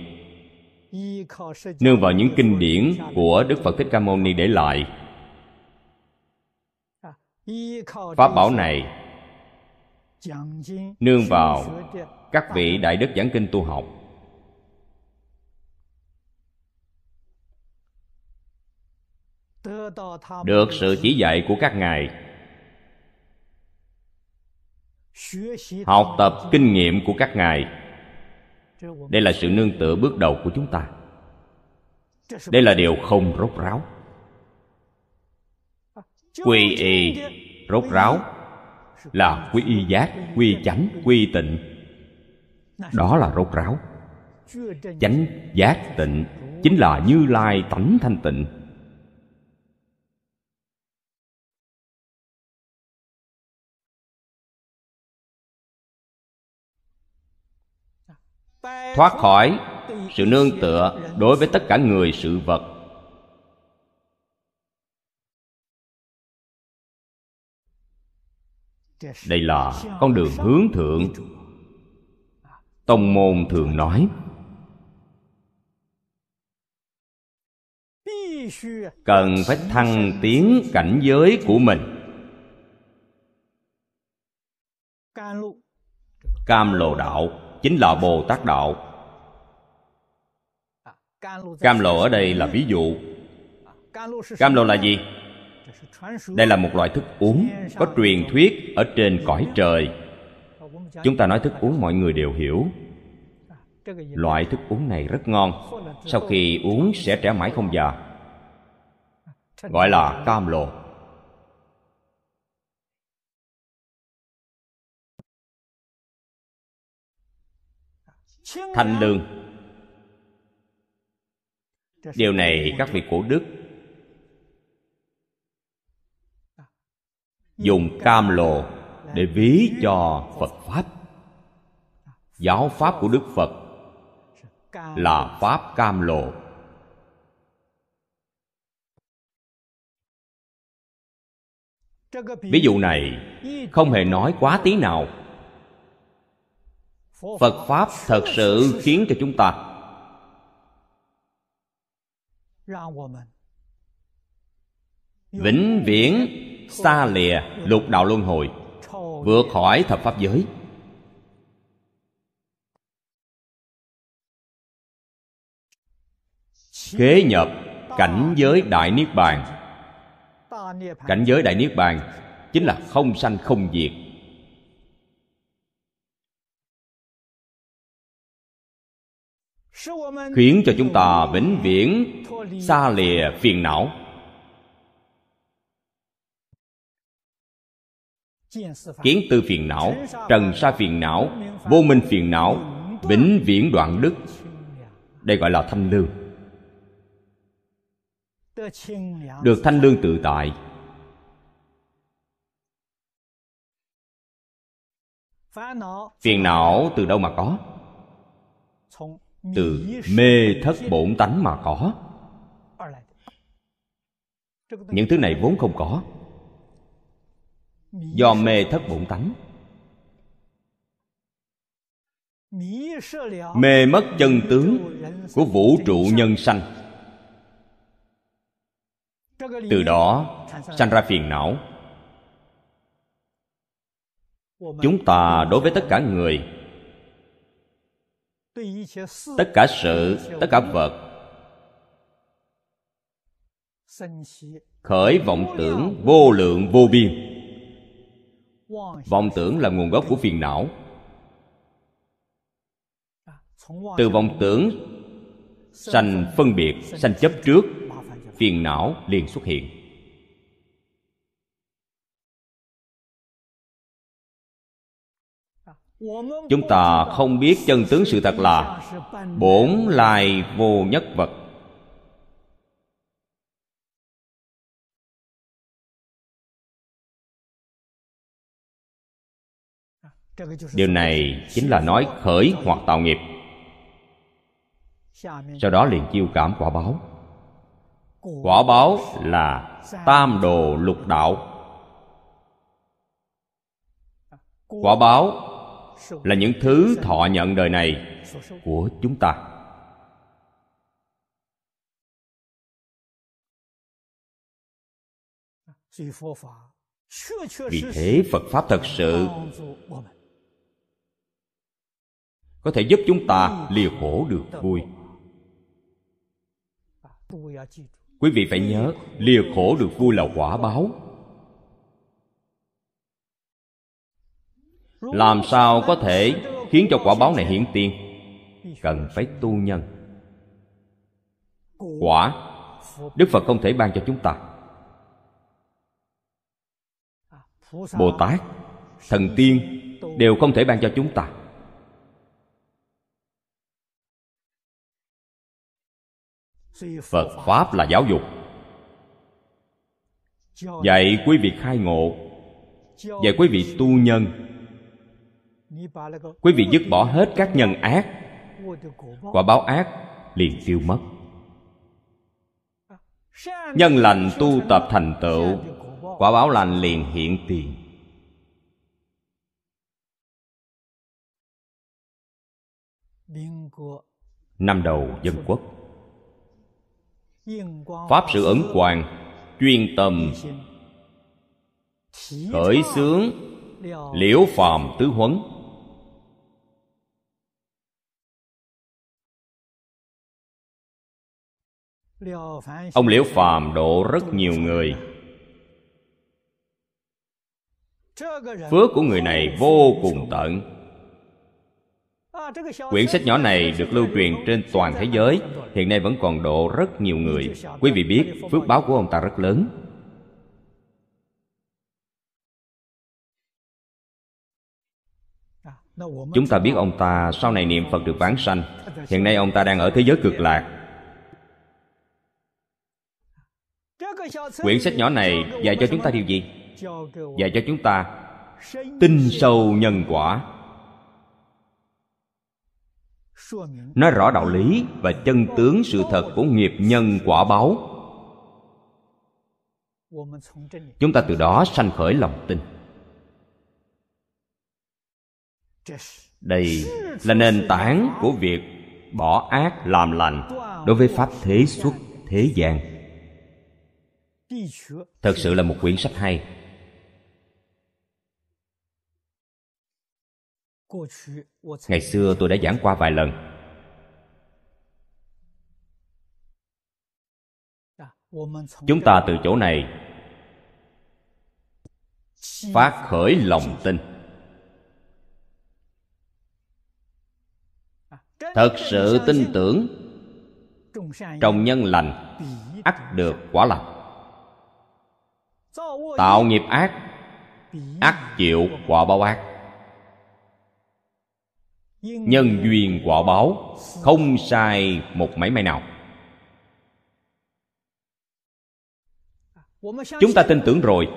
Nương vào những kinh điển của đức phật thích ca mâu ni để lại. Pháp bảo này nương vào các vị đại đức giảng kinh tu học. Được sự chỉ dạy của các ngài. Học tập kinh nghiệm của các ngài. Đây là sự nương tựa bước đầu của chúng ta. Đây là điều không rốt ráo. Quy y rốt ráo là quy y giác, quy chánh, quy tịnh. Đó là rốt ráo. Chánh, giác, tịnh chính là như lai tánh thanh tịnh. Thoát khỏi sự nương tựa đối với tất cả người sự vật. Đây là con đường hướng thượng. Tông môn thường nói. Cần phải thăng tiến cảnh giới của mình. Cam lồ đạo chính là bồ tát đạo. Cam lồ ở đây là ví dụ. Cam lồ là gì đây là một loại thức uống có truyền thuyết ở trên cõi trời. Chúng ta nói thức uống mọi người đều hiểu. Loại thức uống này rất ngon. Sau khi uống sẽ trẻ mãi không già. Gọi là cam lồ thanh lương. Điều này các vị cổ đức dùng cam lồ để ví cho phật pháp. Giáo pháp của đức phật là pháp cam lồ ví dụ này không hề nói quá tí nào. Phật pháp thật sự khiến cho chúng ta vĩnh viễn xa lìa lục đạo luân hồi, vượt khỏi thập pháp giới. Kế nhập cảnh giới đại niết bàn. Cảnh giới đại niết bàn chính là không sanh không diệt. Khiến cho chúng ta vĩnh viễn, xa lìa phiền não. Kiến tư phiền não, trần sa phiền não, vô minh phiền não, vĩnh viễn đoạn đức. Đây gọi là thanh lương. Được thanh lương tự tại. Phiền não từ đâu mà có? Từ mê thất bổn tánh mà có. Những thứ này vốn không có do mê thất bổn tánh. Mê mất chân tướng của vũ trụ nhân sanh. Từ đó sanh ra phiền não. Chúng ta đối với tất cả người tất cả sự tất cả vật. Khởi vọng tưởng vô lượng vô biên vọng tưởng là nguồn gốc của phiền não. Từ vọng tưởng, sanh phân biệt, sanh chấp trước, phiền não liền xuất hiện. Chúng ta không biết chân tướng sự thật là bổn lai vô nhất vật. Điều này chính là nói khởi hoặc tạo nghiệp. Sau đó liền chiêu cảm quả báo. Quả báo là tam đồ lục đạo. Quả báo là những thứ thọ nhận đời này của chúng ta. Vì thế phật pháp thật sự có thể giúp chúng ta lìa khổ được vui. Quý vị phải nhớ, lìa khổ được vui là quả báo. Làm sao có thể khiến cho quả báo này hiển tiên cần phải tu nhân. Quả, đức phật không thể ban cho chúng ta. Bồ tát, thần tiên đều không thể ban cho chúng ta. Phật pháp là giáo dục. Dạy quý vị khai ngộ. Dạy quý vị tu nhân. Quý vị dứt bỏ hết các nhân ác. Quả báo ác liền tiêu mất. Nhân lành tu tập thành tựu, quả báo lành liền hiện tiền. Năm đầu dân quốc pháp sự ấn quang chuyên tâm khởi xướng liễu phàm tứ huấn. Ông liễu phàm độ rất nhiều người. Phước của người này vô cùng tận quyển sách nhỏ này được lưu truyền trên toàn thế giới. Hiện nay vẫn còn độ rất nhiều người. Quý vị biết, phước báo của ông ta rất lớn. Chúng ta biết ông ta sau này niệm phật được vãng sanh. Hiện nay ông ta đang ở thế giới cực lạc. Quyển sách nhỏ này dạy cho chúng ta điều gì? Dạy cho chúng ta tin sâu nhân quả nói rõ đạo lý và chân tướng sự thật của nghiệp nhân quả báo. Chúng ta từ đó sanh khởi lòng tin. Đây là nền tảng của việc bỏ ác làm lành đối với pháp thế xuất thế gian. Thật sự là một quyển sách hay. Ngày xưa tôi đã giảng qua vài lần. Chúng ta từ chỗ này phát khởi lòng tin. Thật sự tin tưởng trong nhân lành, ắt được quả lành. Tạo nghiệp ác, ắt chịu quả báo ác nhân duyên quả báo, không sai một mảy may nào. Chúng ta tin tưởng rồi.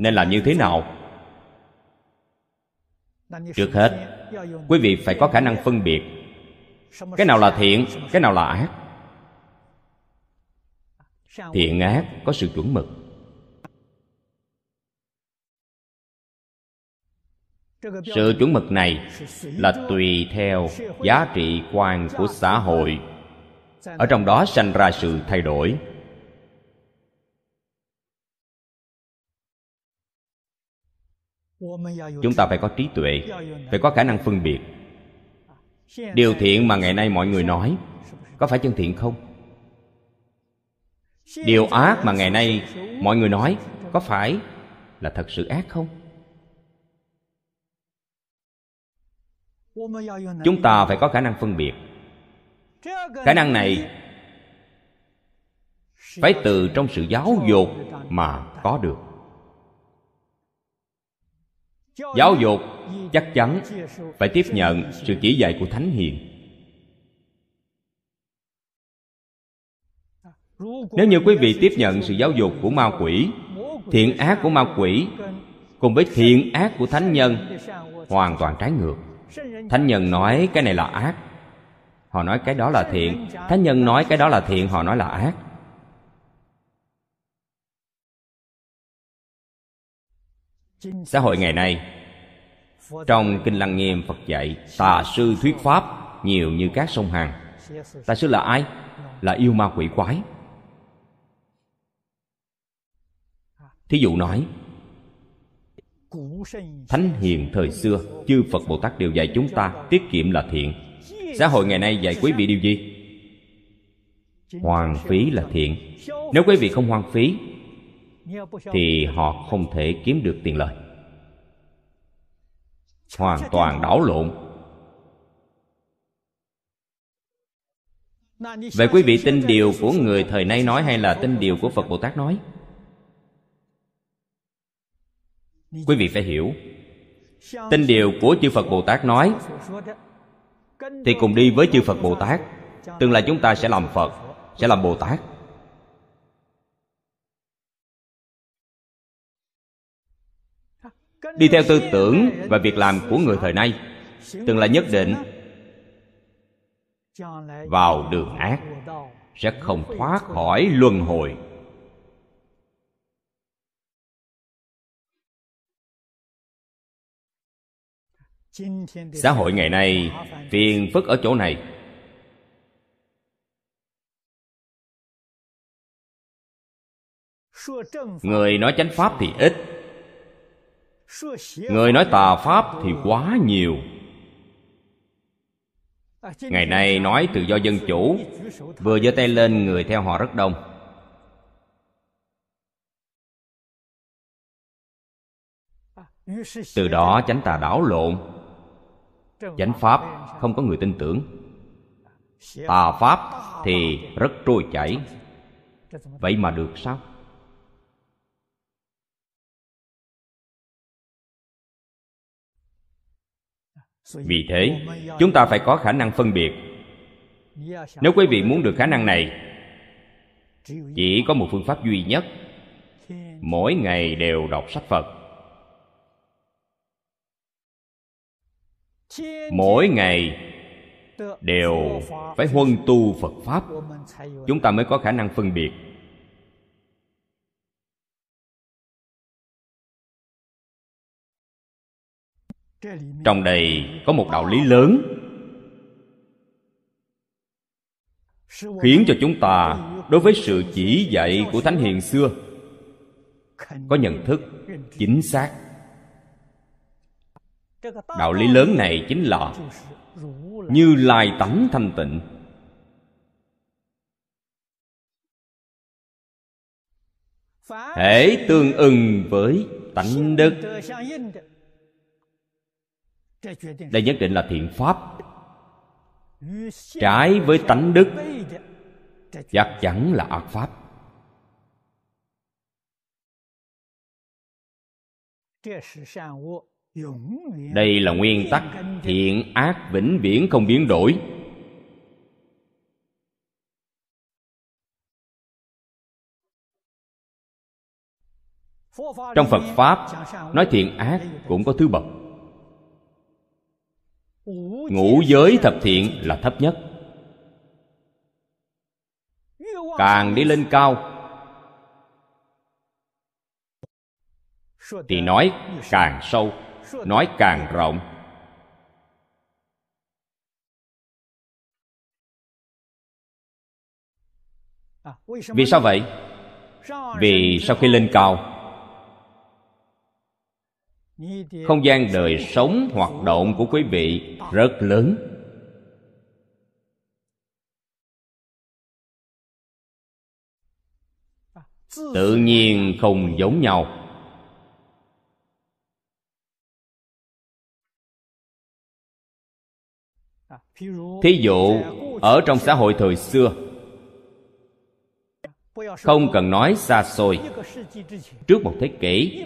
Nên làm như thế nào? Trước hết, quý vị phải có khả năng phân biệt. Cái nào là thiện, cái nào là ác? Thiện ác có sự chuẩn mực. Sự chuẩn mực này là tùy theo giá trị quan của xã hội. Ở trong đó sanh ra sự thay đổi. Chúng ta phải có trí tuệ, phải có khả năng phân biệt. Điều thiện mà ngày nay mọi người nói, có phải chân thiện không? Điều ác mà ngày nay mọi người nói, có phải là thật sự ác không? Chúng ta phải có khả năng phân biệt. Khả năng này phải từ trong sự giáo dục mà có được. Giáo dục chắc chắn phải tiếp nhận sự chỉ dạy của thánh hiền. Nếu như quý vị tiếp nhận sự giáo dục của ma quỷ, thiện ác của ma quỷ cùng với thiện ác của thánh nhân, hoàn toàn trái ngược thánh nhân nói cái này là ác. Họ nói cái đó là thiện. Thánh nhân nói cái đó là thiện, họ nói là ác. Xã hội ngày nay, trong kinh lăng nghiêm, phật dạy, tà sư thuyết pháp nhiều như các sông hằng tà sư là ai? Là yêu ma quỷ quái. Thí dụ nói thánh hiền thời xưa, chư phật bồ tát đều dạy chúng ta tiết kiệm là thiện. Xã hội ngày nay dạy quý vị điều gì? Hoang phí là thiện. Nếu quý vị không hoang phí, thì họ không thể kiếm được tiền lời. Hoàn toàn đảo lộn. Vậy quý vị tin điều của người thời nay nói hay là tin điều của phật bồ tát nói? Quý vị phải hiểu tin điều của chư phật bồ tát nói, thì cùng đi với chư phật bồ tát, tương lai chúng ta sẽ làm phật, sẽ làm bồ tát. Đi theo tư tưởng và việc làm của người thời nay, tương lai nhất định vào đường ác sẽ không thoát khỏi luân hồi. Xã hội ngày nay phiền phức ở chỗ này. Người nói chánh pháp thì ít. Người nói tà pháp thì quá nhiều. Ngày nay nói tự do dân chủ vừa giơ tay lên người theo họ rất đông. Từ đó chánh tà đảo lộn chánh pháp, không có người tin tưởng. Tà pháp thì rất trôi chảy. Vậy mà được sao? Vì thế, chúng ta phải có khả năng phân biệt. Nếu quý vị muốn được khả năng này, chỉ có một phương pháp duy nhất. Mỗi ngày đều đọc sách phật. Mỗi ngày đều phải huân tu phật pháp. chúng ta mới có khả năng phân biệt. Trong đây có một đạo lý lớn khiến cho chúng ta đối với sự chỉ dạy của thánh hiền xưa có nhận thức chính xác đạo lý lớn này chính là như lai tánh thanh tịnh. Thể tương ưng với tánh đức. Đây nhất định là thiện pháp. Trái với tánh đức, chắc chắn là ác pháp đây là nguyên tắc thiện ác vĩnh viễn không biến đổi. Trong phật pháp, nói thiện ác cũng có thứ bậc. Ngũ giới thập thiện là thấp nhất. Càng đi lên cao, thì nói càng sâu nói càng rộng. Vì sao vậy? Vì sau khi lên cao, không gian đời sống hoạt động của quý vị rất lớn. Tự nhiên không giống nhau. Thí dụ, ở trong xã hội thời xưa, không cần nói xa xôi. Trước một thế kỷ,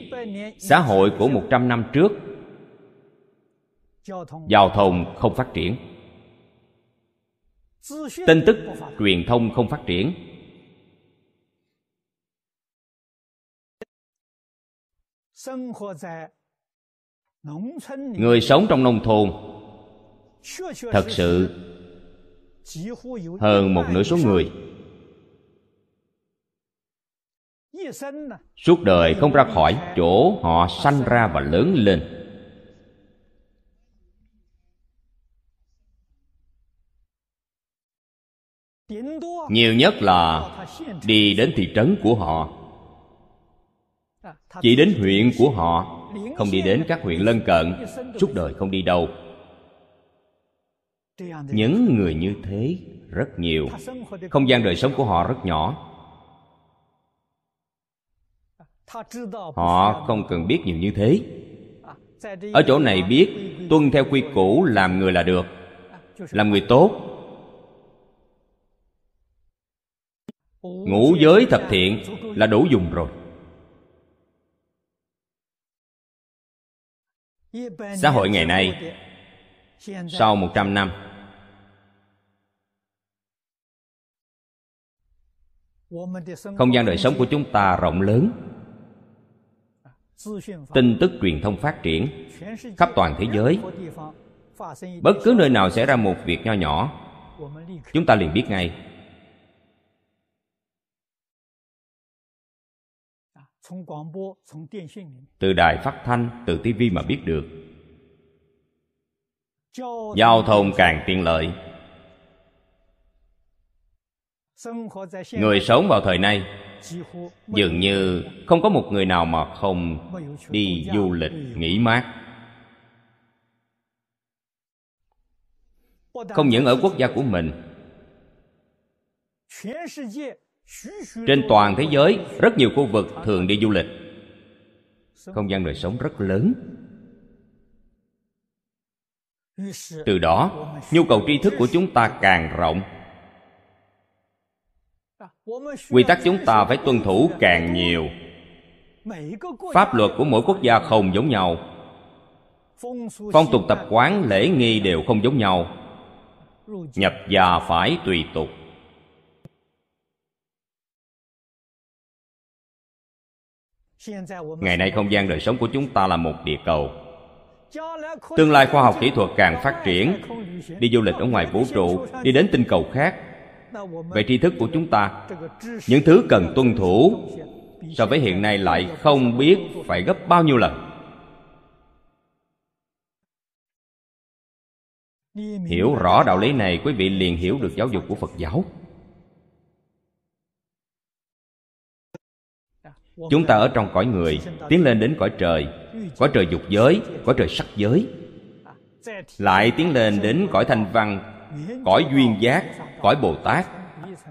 xã hội của một trăm năm trước, giao thông không phát triển. Tin tức truyền thông không phát triển. Người sống trong nông thôn thật sự hơn một nửa số người suốt đời không ra khỏi chỗ họ sanh ra và lớn lên. Nhiều nhất là đi đến thị trấn của họ. Chỉ đến huyện của họ không đi đến các huyện lân cận suốt đời không đi đâu những người như thế rất nhiều. Không gian đời sống của họ rất nhỏ. Họ không cần biết nhiều như thế. Ở chỗ này biết tuân theo quy củ làm người là được, làm người tốt. Ngũ giới thập thiện là đủ dùng rồi. Xã hội ngày nay, sau một trăm năm không gian đời sống của chúng ta rộng lớn. Tin tức truyền thông phát triển khắp toàn thế giới. Bất cứ nơi nào xảy ra một việc nho nhỏ, chúng ta liền biết ngay. Từ đài phát thanh, từ tivi mà biết được. Giao thông càng tiện lợi người sống vào thời nay dường như không có một người nào mà không đi du lịch nghỉ mát. Không những ở quốc gia của mình. Trên toàn thế giới rất nhiều khu vực thường đi du lịch. không gian đời sống rất lớn. Từ đó nhu cầu tri thức của chúng ta càng rộng quy tắc chúng ta phải tuân thủ càng nhiều. Pháp luật của mỗi quốc gia không giống nhau. Phong tục tập quán, lễ nghi đều không giống nhau. Nhập gia phải tùy tục. Ngày nay không gian đời sống của chúng ta là một địa cầu. Tương lai khoa học kỹ thuật càng phát triển. Đi du lịch ở ngoài vũ trụ, đi đến tinh cầu khác về tri thức của chúng ta, những thứ cần tuân thủ, so với hiện nay lại không biết phải gấp bao nhiêu lần. Hiểu rõ đạo lý này, quý vị liền hiểu được giáo dục của phật giáo. Chúng ta ở trong cõi người, tiến lên đến cõi trời cõi trời dục giới, cõi trời sắc giới. Lại tiến lên đến cõi thanh văn cõi duyên giác, cõi bồ tát.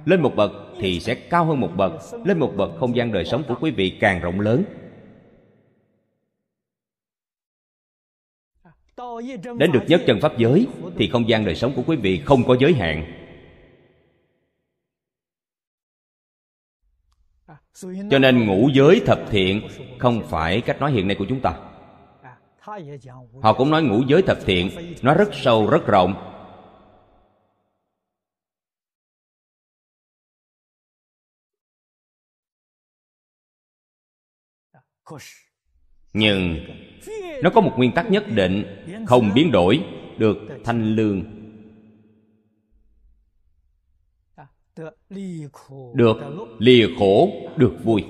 Lên một bậc thì sẽ cao hơn một bậc, lên một bậc không gian đời sống của quý vị càng rộng lớn. Đến được nhất chân pháp giới thì không gian đời sống của quý vị không có giới hạn. Cho nên ngũ giới thập thiện không phải cách nói hiện nay của chúng ta. Họ cũng nói ngũ giới thập thiện, nó rất sâu, rất rộng. Nhưng nó có một nguyên tắc nhất định, không biến đổi được thanh lương. Được lìa khổ, được vui.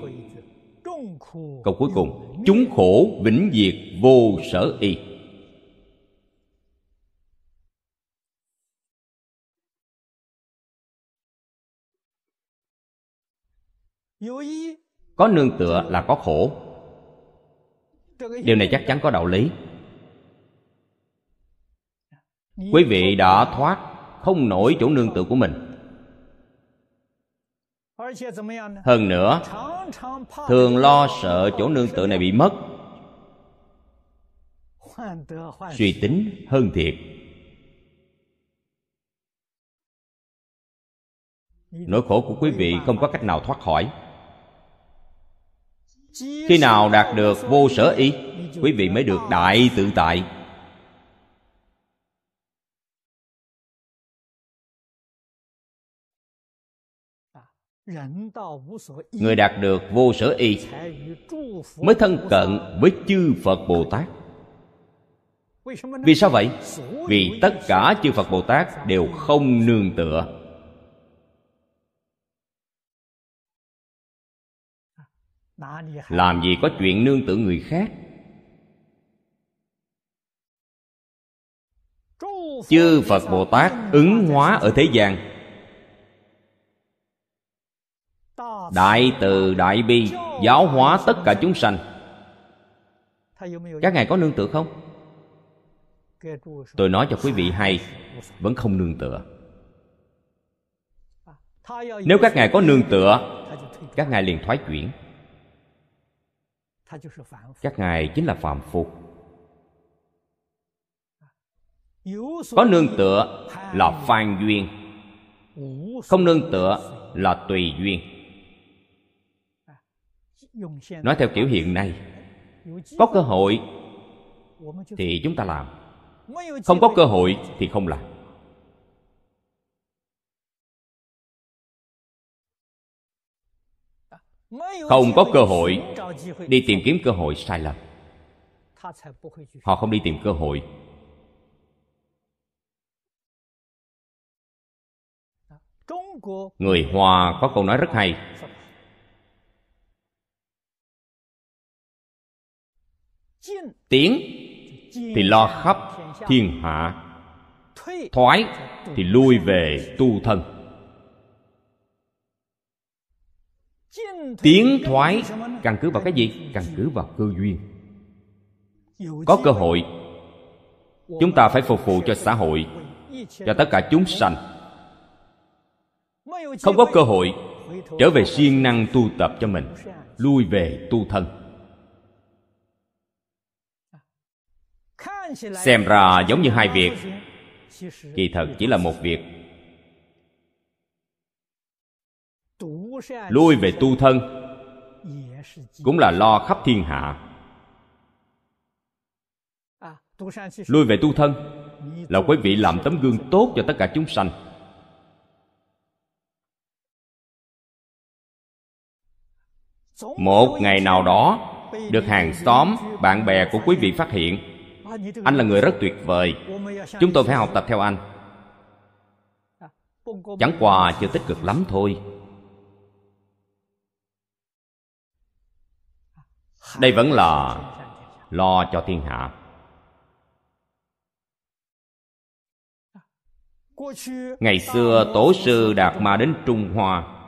Câu cuối cùng, chúng khổ vĩnh diệt vô sở y. Có nương tựa là có khổ điều này chắc chắn có đạo lý. Quý vị đã thoát không nổi chỗ nương tựa của mình. Hơn nữa thường lo sợ chỗ nương tựa này bị mất. Suy tính hơn thiệt. Nỗi khổ của quý vị không có cách nào thoát khỏi khi nào đạt được vô sở y, quý vị mới được đại tự tại. Người đạt được vô sở y mới thân cận với chư phật bồ tát. Vì sao vậy? Vì tất cả chư phật bồ tát đều không nương tựa. Làm gì có chuyện nương tựa người khác? Chư phật bồ tát ứng hóa ở thế gian. Đại từ, đại bi, giáo hóa tất cả chúng sanh. Các ngài có nương tựa không? Tôi nói cho quý vị hay, vẫn không nương tựa. Nếu các ngài có nương tựa, các ngài liền thoái chuyển các ngài chính là phạm phu có nương tựa là phan duyên không nương tựa là tùy duyên nói theo kiểu hiện nay có cơ hội thì chúng ta làm không có cơ hội thì không làm không có cơ hội đi tìm kiếm cơ hội sai lầm. Họ không đi tìm cơ hội. Người hoa có câu nói rất hay. Tiến thì lo khắp thiên hạ, thoái thì lui về tu thân. Tiến thoái căn cứ vào cái gì? Căn cứ vào cơ duyên. Có cơ hội, chúng ta phải phục vụ cho xã hội, cho tất cả chúng sanh. Không có cơ hội, trở về siêng năng tu tập cho mình, lui về tu thân. Xem ra giống như hai việc. Kỳ thật chỉ là một việc. Lui về tu thân. Cũng là lo khắp thiên hạ. Lui về tu thân là quý vị làm tấm gương tốt cho tất cả chúng sanh. Một ngày nào đó, được hàng xóm, bạn bè của quý vị phát hiện, anh là người rất tuyệt vời. Chúng tôi phải học tập theo anh. Chẳng qua chưa tích cực lắm thôi. Đây vẫn là lo cho thiên hạ. Ngày xưa tổ sư đạt ma đến trung hoa.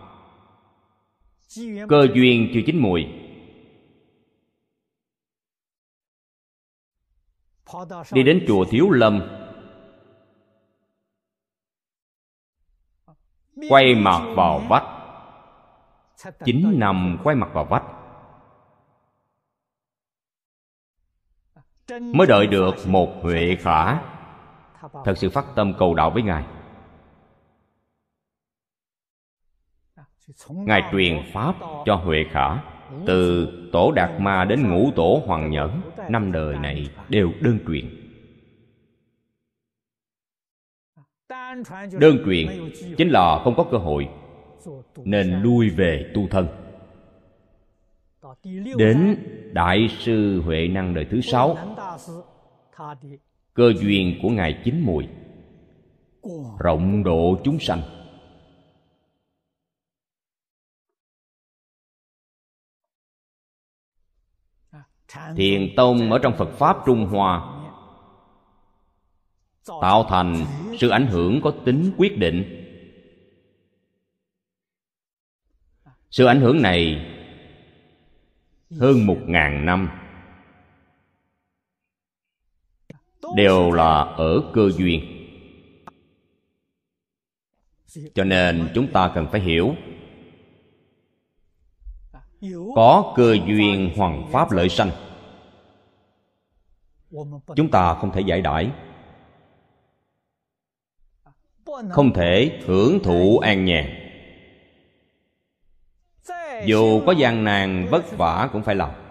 Cơ duyên chưa chín mùi. Đi đến chùa thiếu lâm. Quay mặt vào vách. Chín năm quay mặt vào vách. Mới đợi được một huệ khả. thật sự phát tâm cầu đạo với ngài. Ngài truyền pháp cho huệ khả. Từ tổ đạt ma đến ngũ tổ hoàng nhẫn năm đời này đều đơn truyền. Đơn truyền chính là không có cơ hội nên lui về tu thân. Đến đại sư huệ năng đời thứ sáu cơ duyên của ngài chín mùi. Rộng độ chúng sanh. Thiền tông ở trong phật pháp trung hoa tạo thành sự ảnh hưởng có tính quyết định. Sự ảnh hưởng này hơn một ngàn năm đều là ở cơ duyên. Cho nên chúng ta cần phải hiểu, có cơ duyên hoằng pháp lợi sanh. Chúng ta không thể giải đãi, không thể hưởng thụ an nhàn. Dù có gian nan vất vả cũng phải làm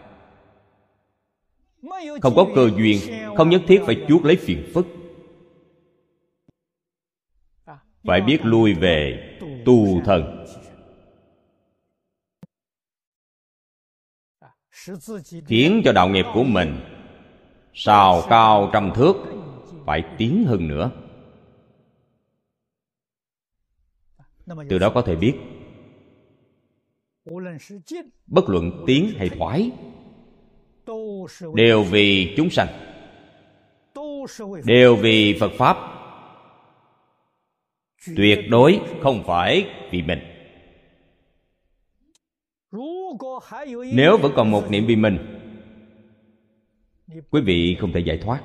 không có cơ duyên, không nhất thiết phải chuốt lấy phiền phức. Phải biết lui về tu thần. Khiến cho đạo nghiệp của mình sào cao trăm thước, phải tiến hơn nữa. Từ đó có thể biết, bất luận tiến hay thoái đều vì chúng sanh. Đều vì phật pháp. Tuyệt đối không phải vì mình. Nếu vẫn còn một niệm vì mình quý vị không thể giải thoát.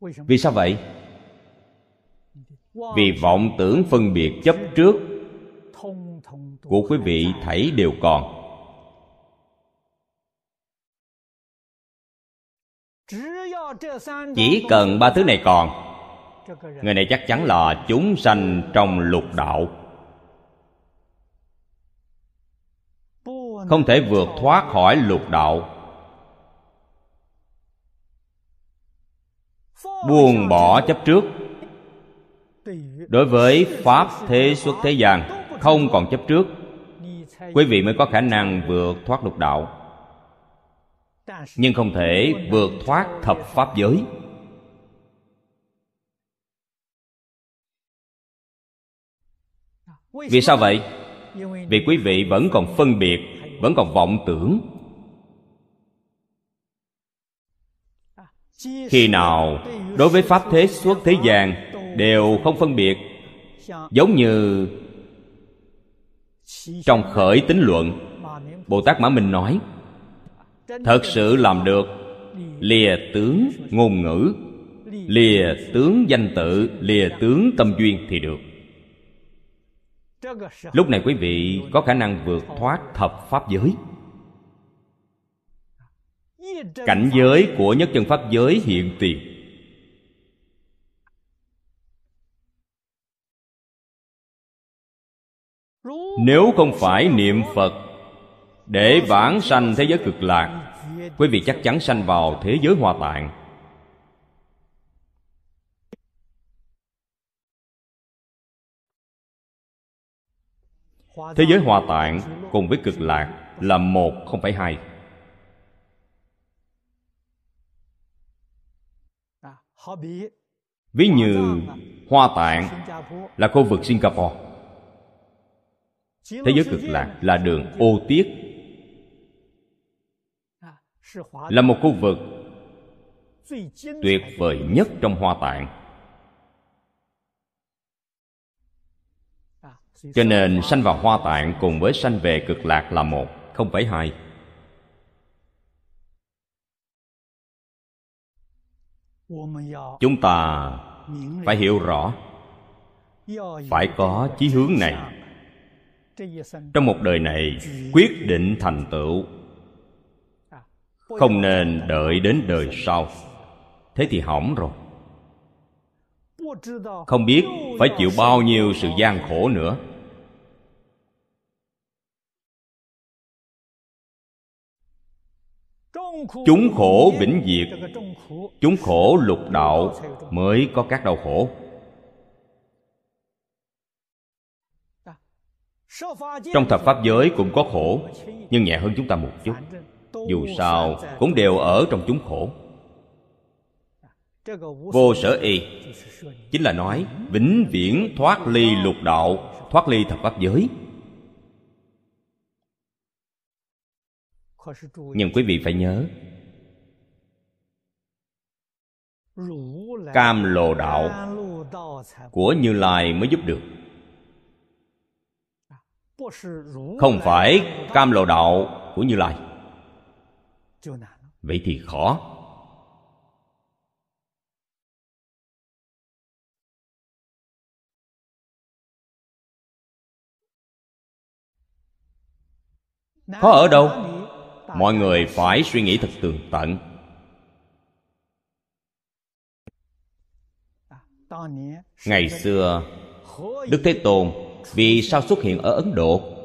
Vì sao vậy? Vì vọng tưởng phân biệt chấp trước của quý vị thảy đều còn. Chỉ cần ba thứ này còn, người này chắc chắn là chúng sanh trong lục đạo. Không thể vượt thoát khỏi lục đạo. Buông bỏ chấp trước. Đối với pháp thế xuất thế gian không còn chấp trước. Quý vị mới có khả năng vượt thoát lục đạo. Nhưng không thể vượt thoát thập pháp giới. Vì sao vậy? Vì quý vị vẫn còn phân biệt, vẫn còn vọng tưởng. Khi nào, đối với pháp thế xuất thế gian đều không phân biệt, giống như trong khởi tính luận bồ tát mã minh nói, thật sự làm được, lìa tướng ngôn ngữ, lìa tướng danh tự, lìa tướng tâm duyên thì được. Lúc này quý vị có khả năng vượt thoát thập pháp giới. Cảnh giới của nhất chân pháp giới hiện tiền. Nếu không phải niệm phật, để vãng sanh thế giới cực lạc, quý vị chắc chắn sanh vào thế giới hoa tạng. Thế giới hoa tạng cùng với cực lạc là một, không phải hai. Ví như hoa tạng là khu vực singapore thế giới cực lạc là đường ô tiết. Là một khu vực tuyệt vời nhất trong hoa tạng. Cho nên sanh vào hoa tạng cùng với sanh về cực lạc là một không phải hai. Chúng ta phải hiểu rõ phải có chí hướng này trong một đời này, quyết định thành tựu. Không nên đợi đến đời sau. Thế thì hỏng rồi. Không biết phải chịu bao nhiêu sự gian khổ nữa. Chúng khổ vĩnh diệt, chúng khổ lục đạo mới có các đau khổ. Trong thập pháp giới cũng có khổ, nhưng nhẹ hơn chúng ta một chút. Dù sao, cũng đều ở trong chúng khổ. Vô sở y, chính là nói, vĩnh viễn thoát ly lục đạo, thoát ly thập pháp giới. Nhưng quý vị phải nhớ, cam lồ đạo của như lai mới giúp được không phải cam lồ đạo của như lai. Vậy thì khó. Khó ở đâu? Mọi người phải suy nghĩ thật tường tận. Ngày xưa, đức thế tôn vì sao xuất hiện ở ấn độ?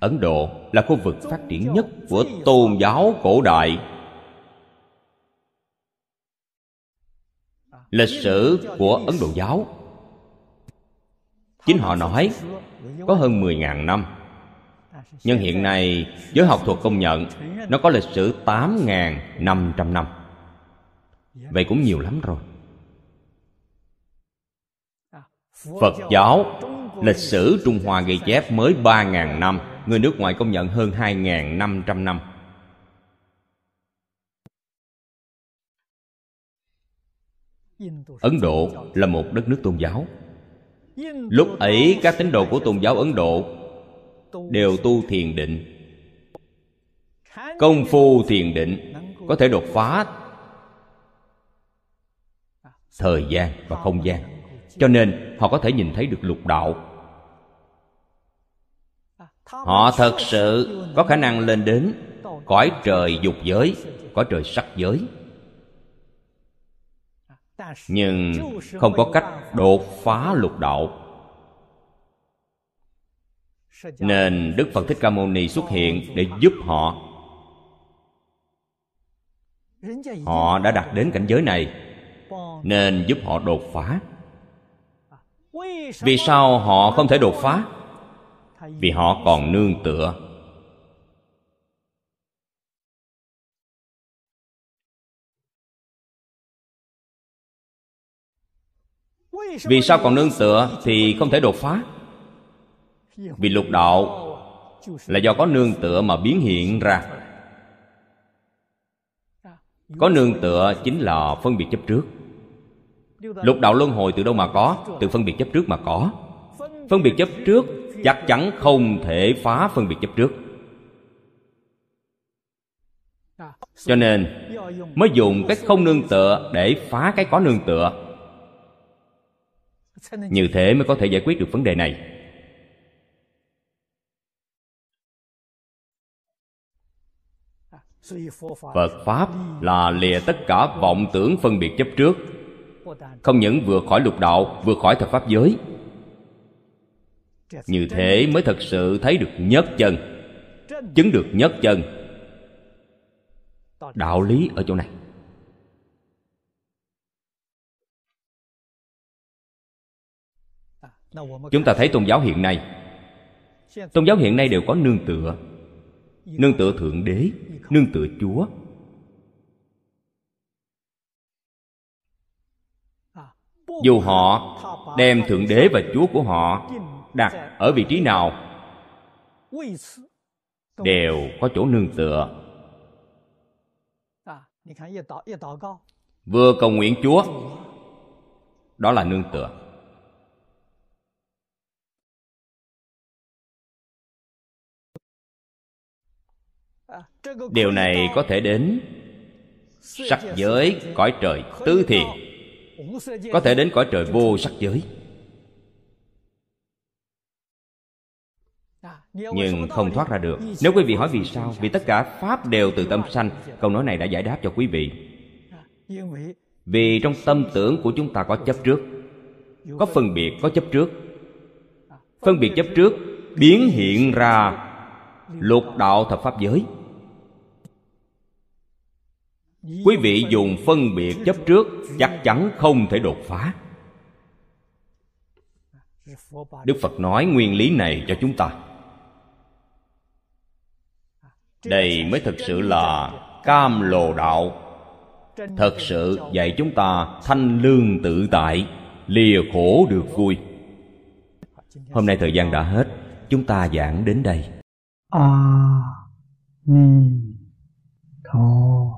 Ấn độ là khu vực phát triển nhất của tôn giáo cổ đại. Lịch sử của ấn độ giáo. Chính họ nói, có hơn 10.000 năm nhưng hiện nay, giới học thuật công nhận nó có lịch sử 8.500 năm vậy cũng nhiều lắm rồi. Phật giáo, lịch sử trung hoa ghi chép mới 3.000 năm, người nước ngoài công nhận hơn 2.500 năm. Ấn độ là một đất nước tôn giáo. Lúc ấy, các tín đồ của tôn giáo ấn độ đều tu thiền định. Công phu thiền định có thể đột phá thời gian và không gian. Cho nên họ có thể nhìn thấy được lục đạo. Họ thật sự có khả năng lên đến cõi trời dục giới cõi trời sắc giới. Nhưng không có cách đột phá lục đạo nên đức phật thích ca mâu ni xuất hiện để giúp họ. Họ đã đạt đến cảnh giới này, nên giúp họ đột phá. Vì sao họ không thể đột phá? Vì họ còn nương tựa. Vì sao còn nương tựa thì không thể đột phá? Vì lục đạo là do có nương tựa mà biến hiện ra. Có nương tựa chính là phân biệt chấp trước. Lục đạo luân hồi từ đâu mà có? Từ phân biệt chấp trước mà có. Phân biệt chấp trước chắc chắn không thể phá phân biệt chấp trước. Cho nên, mới dùng cái không nương tựa để phá cái có nương tựa. Như thế mới có thể giải quyết được vấn đề này. Phật pháp là lìa tất cả vọng tưởng phân biệt chấp trước. Không những vượt khỏi lục đạo vượt khỏi thập pháp giới. Như thế mới thật sự thấy được nhất chân, chứng được nhất chân. Đạo lý ở chỗ này. Chúng ta thấy tôn giáo hiện nay. Tôn giáo hiện nay đều có nương tựa nương tựa thượng đế, nương tựa chúa. Dù họ đem thượng đế và chúa của họ đặt ở vị trí nào, đều có chỗ nương tựa. Vừa cầu nguyện chúa, đó là nương tựa. Điều này có thể đến sắc giới, cõi trời tứ thiền. Có thể đến cõi trời vô sắc giới. Nhưng không thoát ra được. Nếu quý vị hỏi vì sao, vì tất cả pháp đều từ tâm sanh, câu nói này đã giải đáp cho quý vị. Vì trong tâm tưởng của chúng ta có chấp trước, có phân biệt, có chấp trước. Phân biệt chấp trước biến hiện ra lục đạo thập pháp giới quý vị dùng phân biệt chấp trước, chắc chắn không thể đột phá. Đức phật nói nguyên lý này cho chúng ta. Đây mới thực sự là cam lồ đạo. Thật sự dạy chúng ta thanh lương tự tại, lìa khổ được vui. Hôm nay thời gian đã hết, chúng ta giảng đến đây. A ni tho.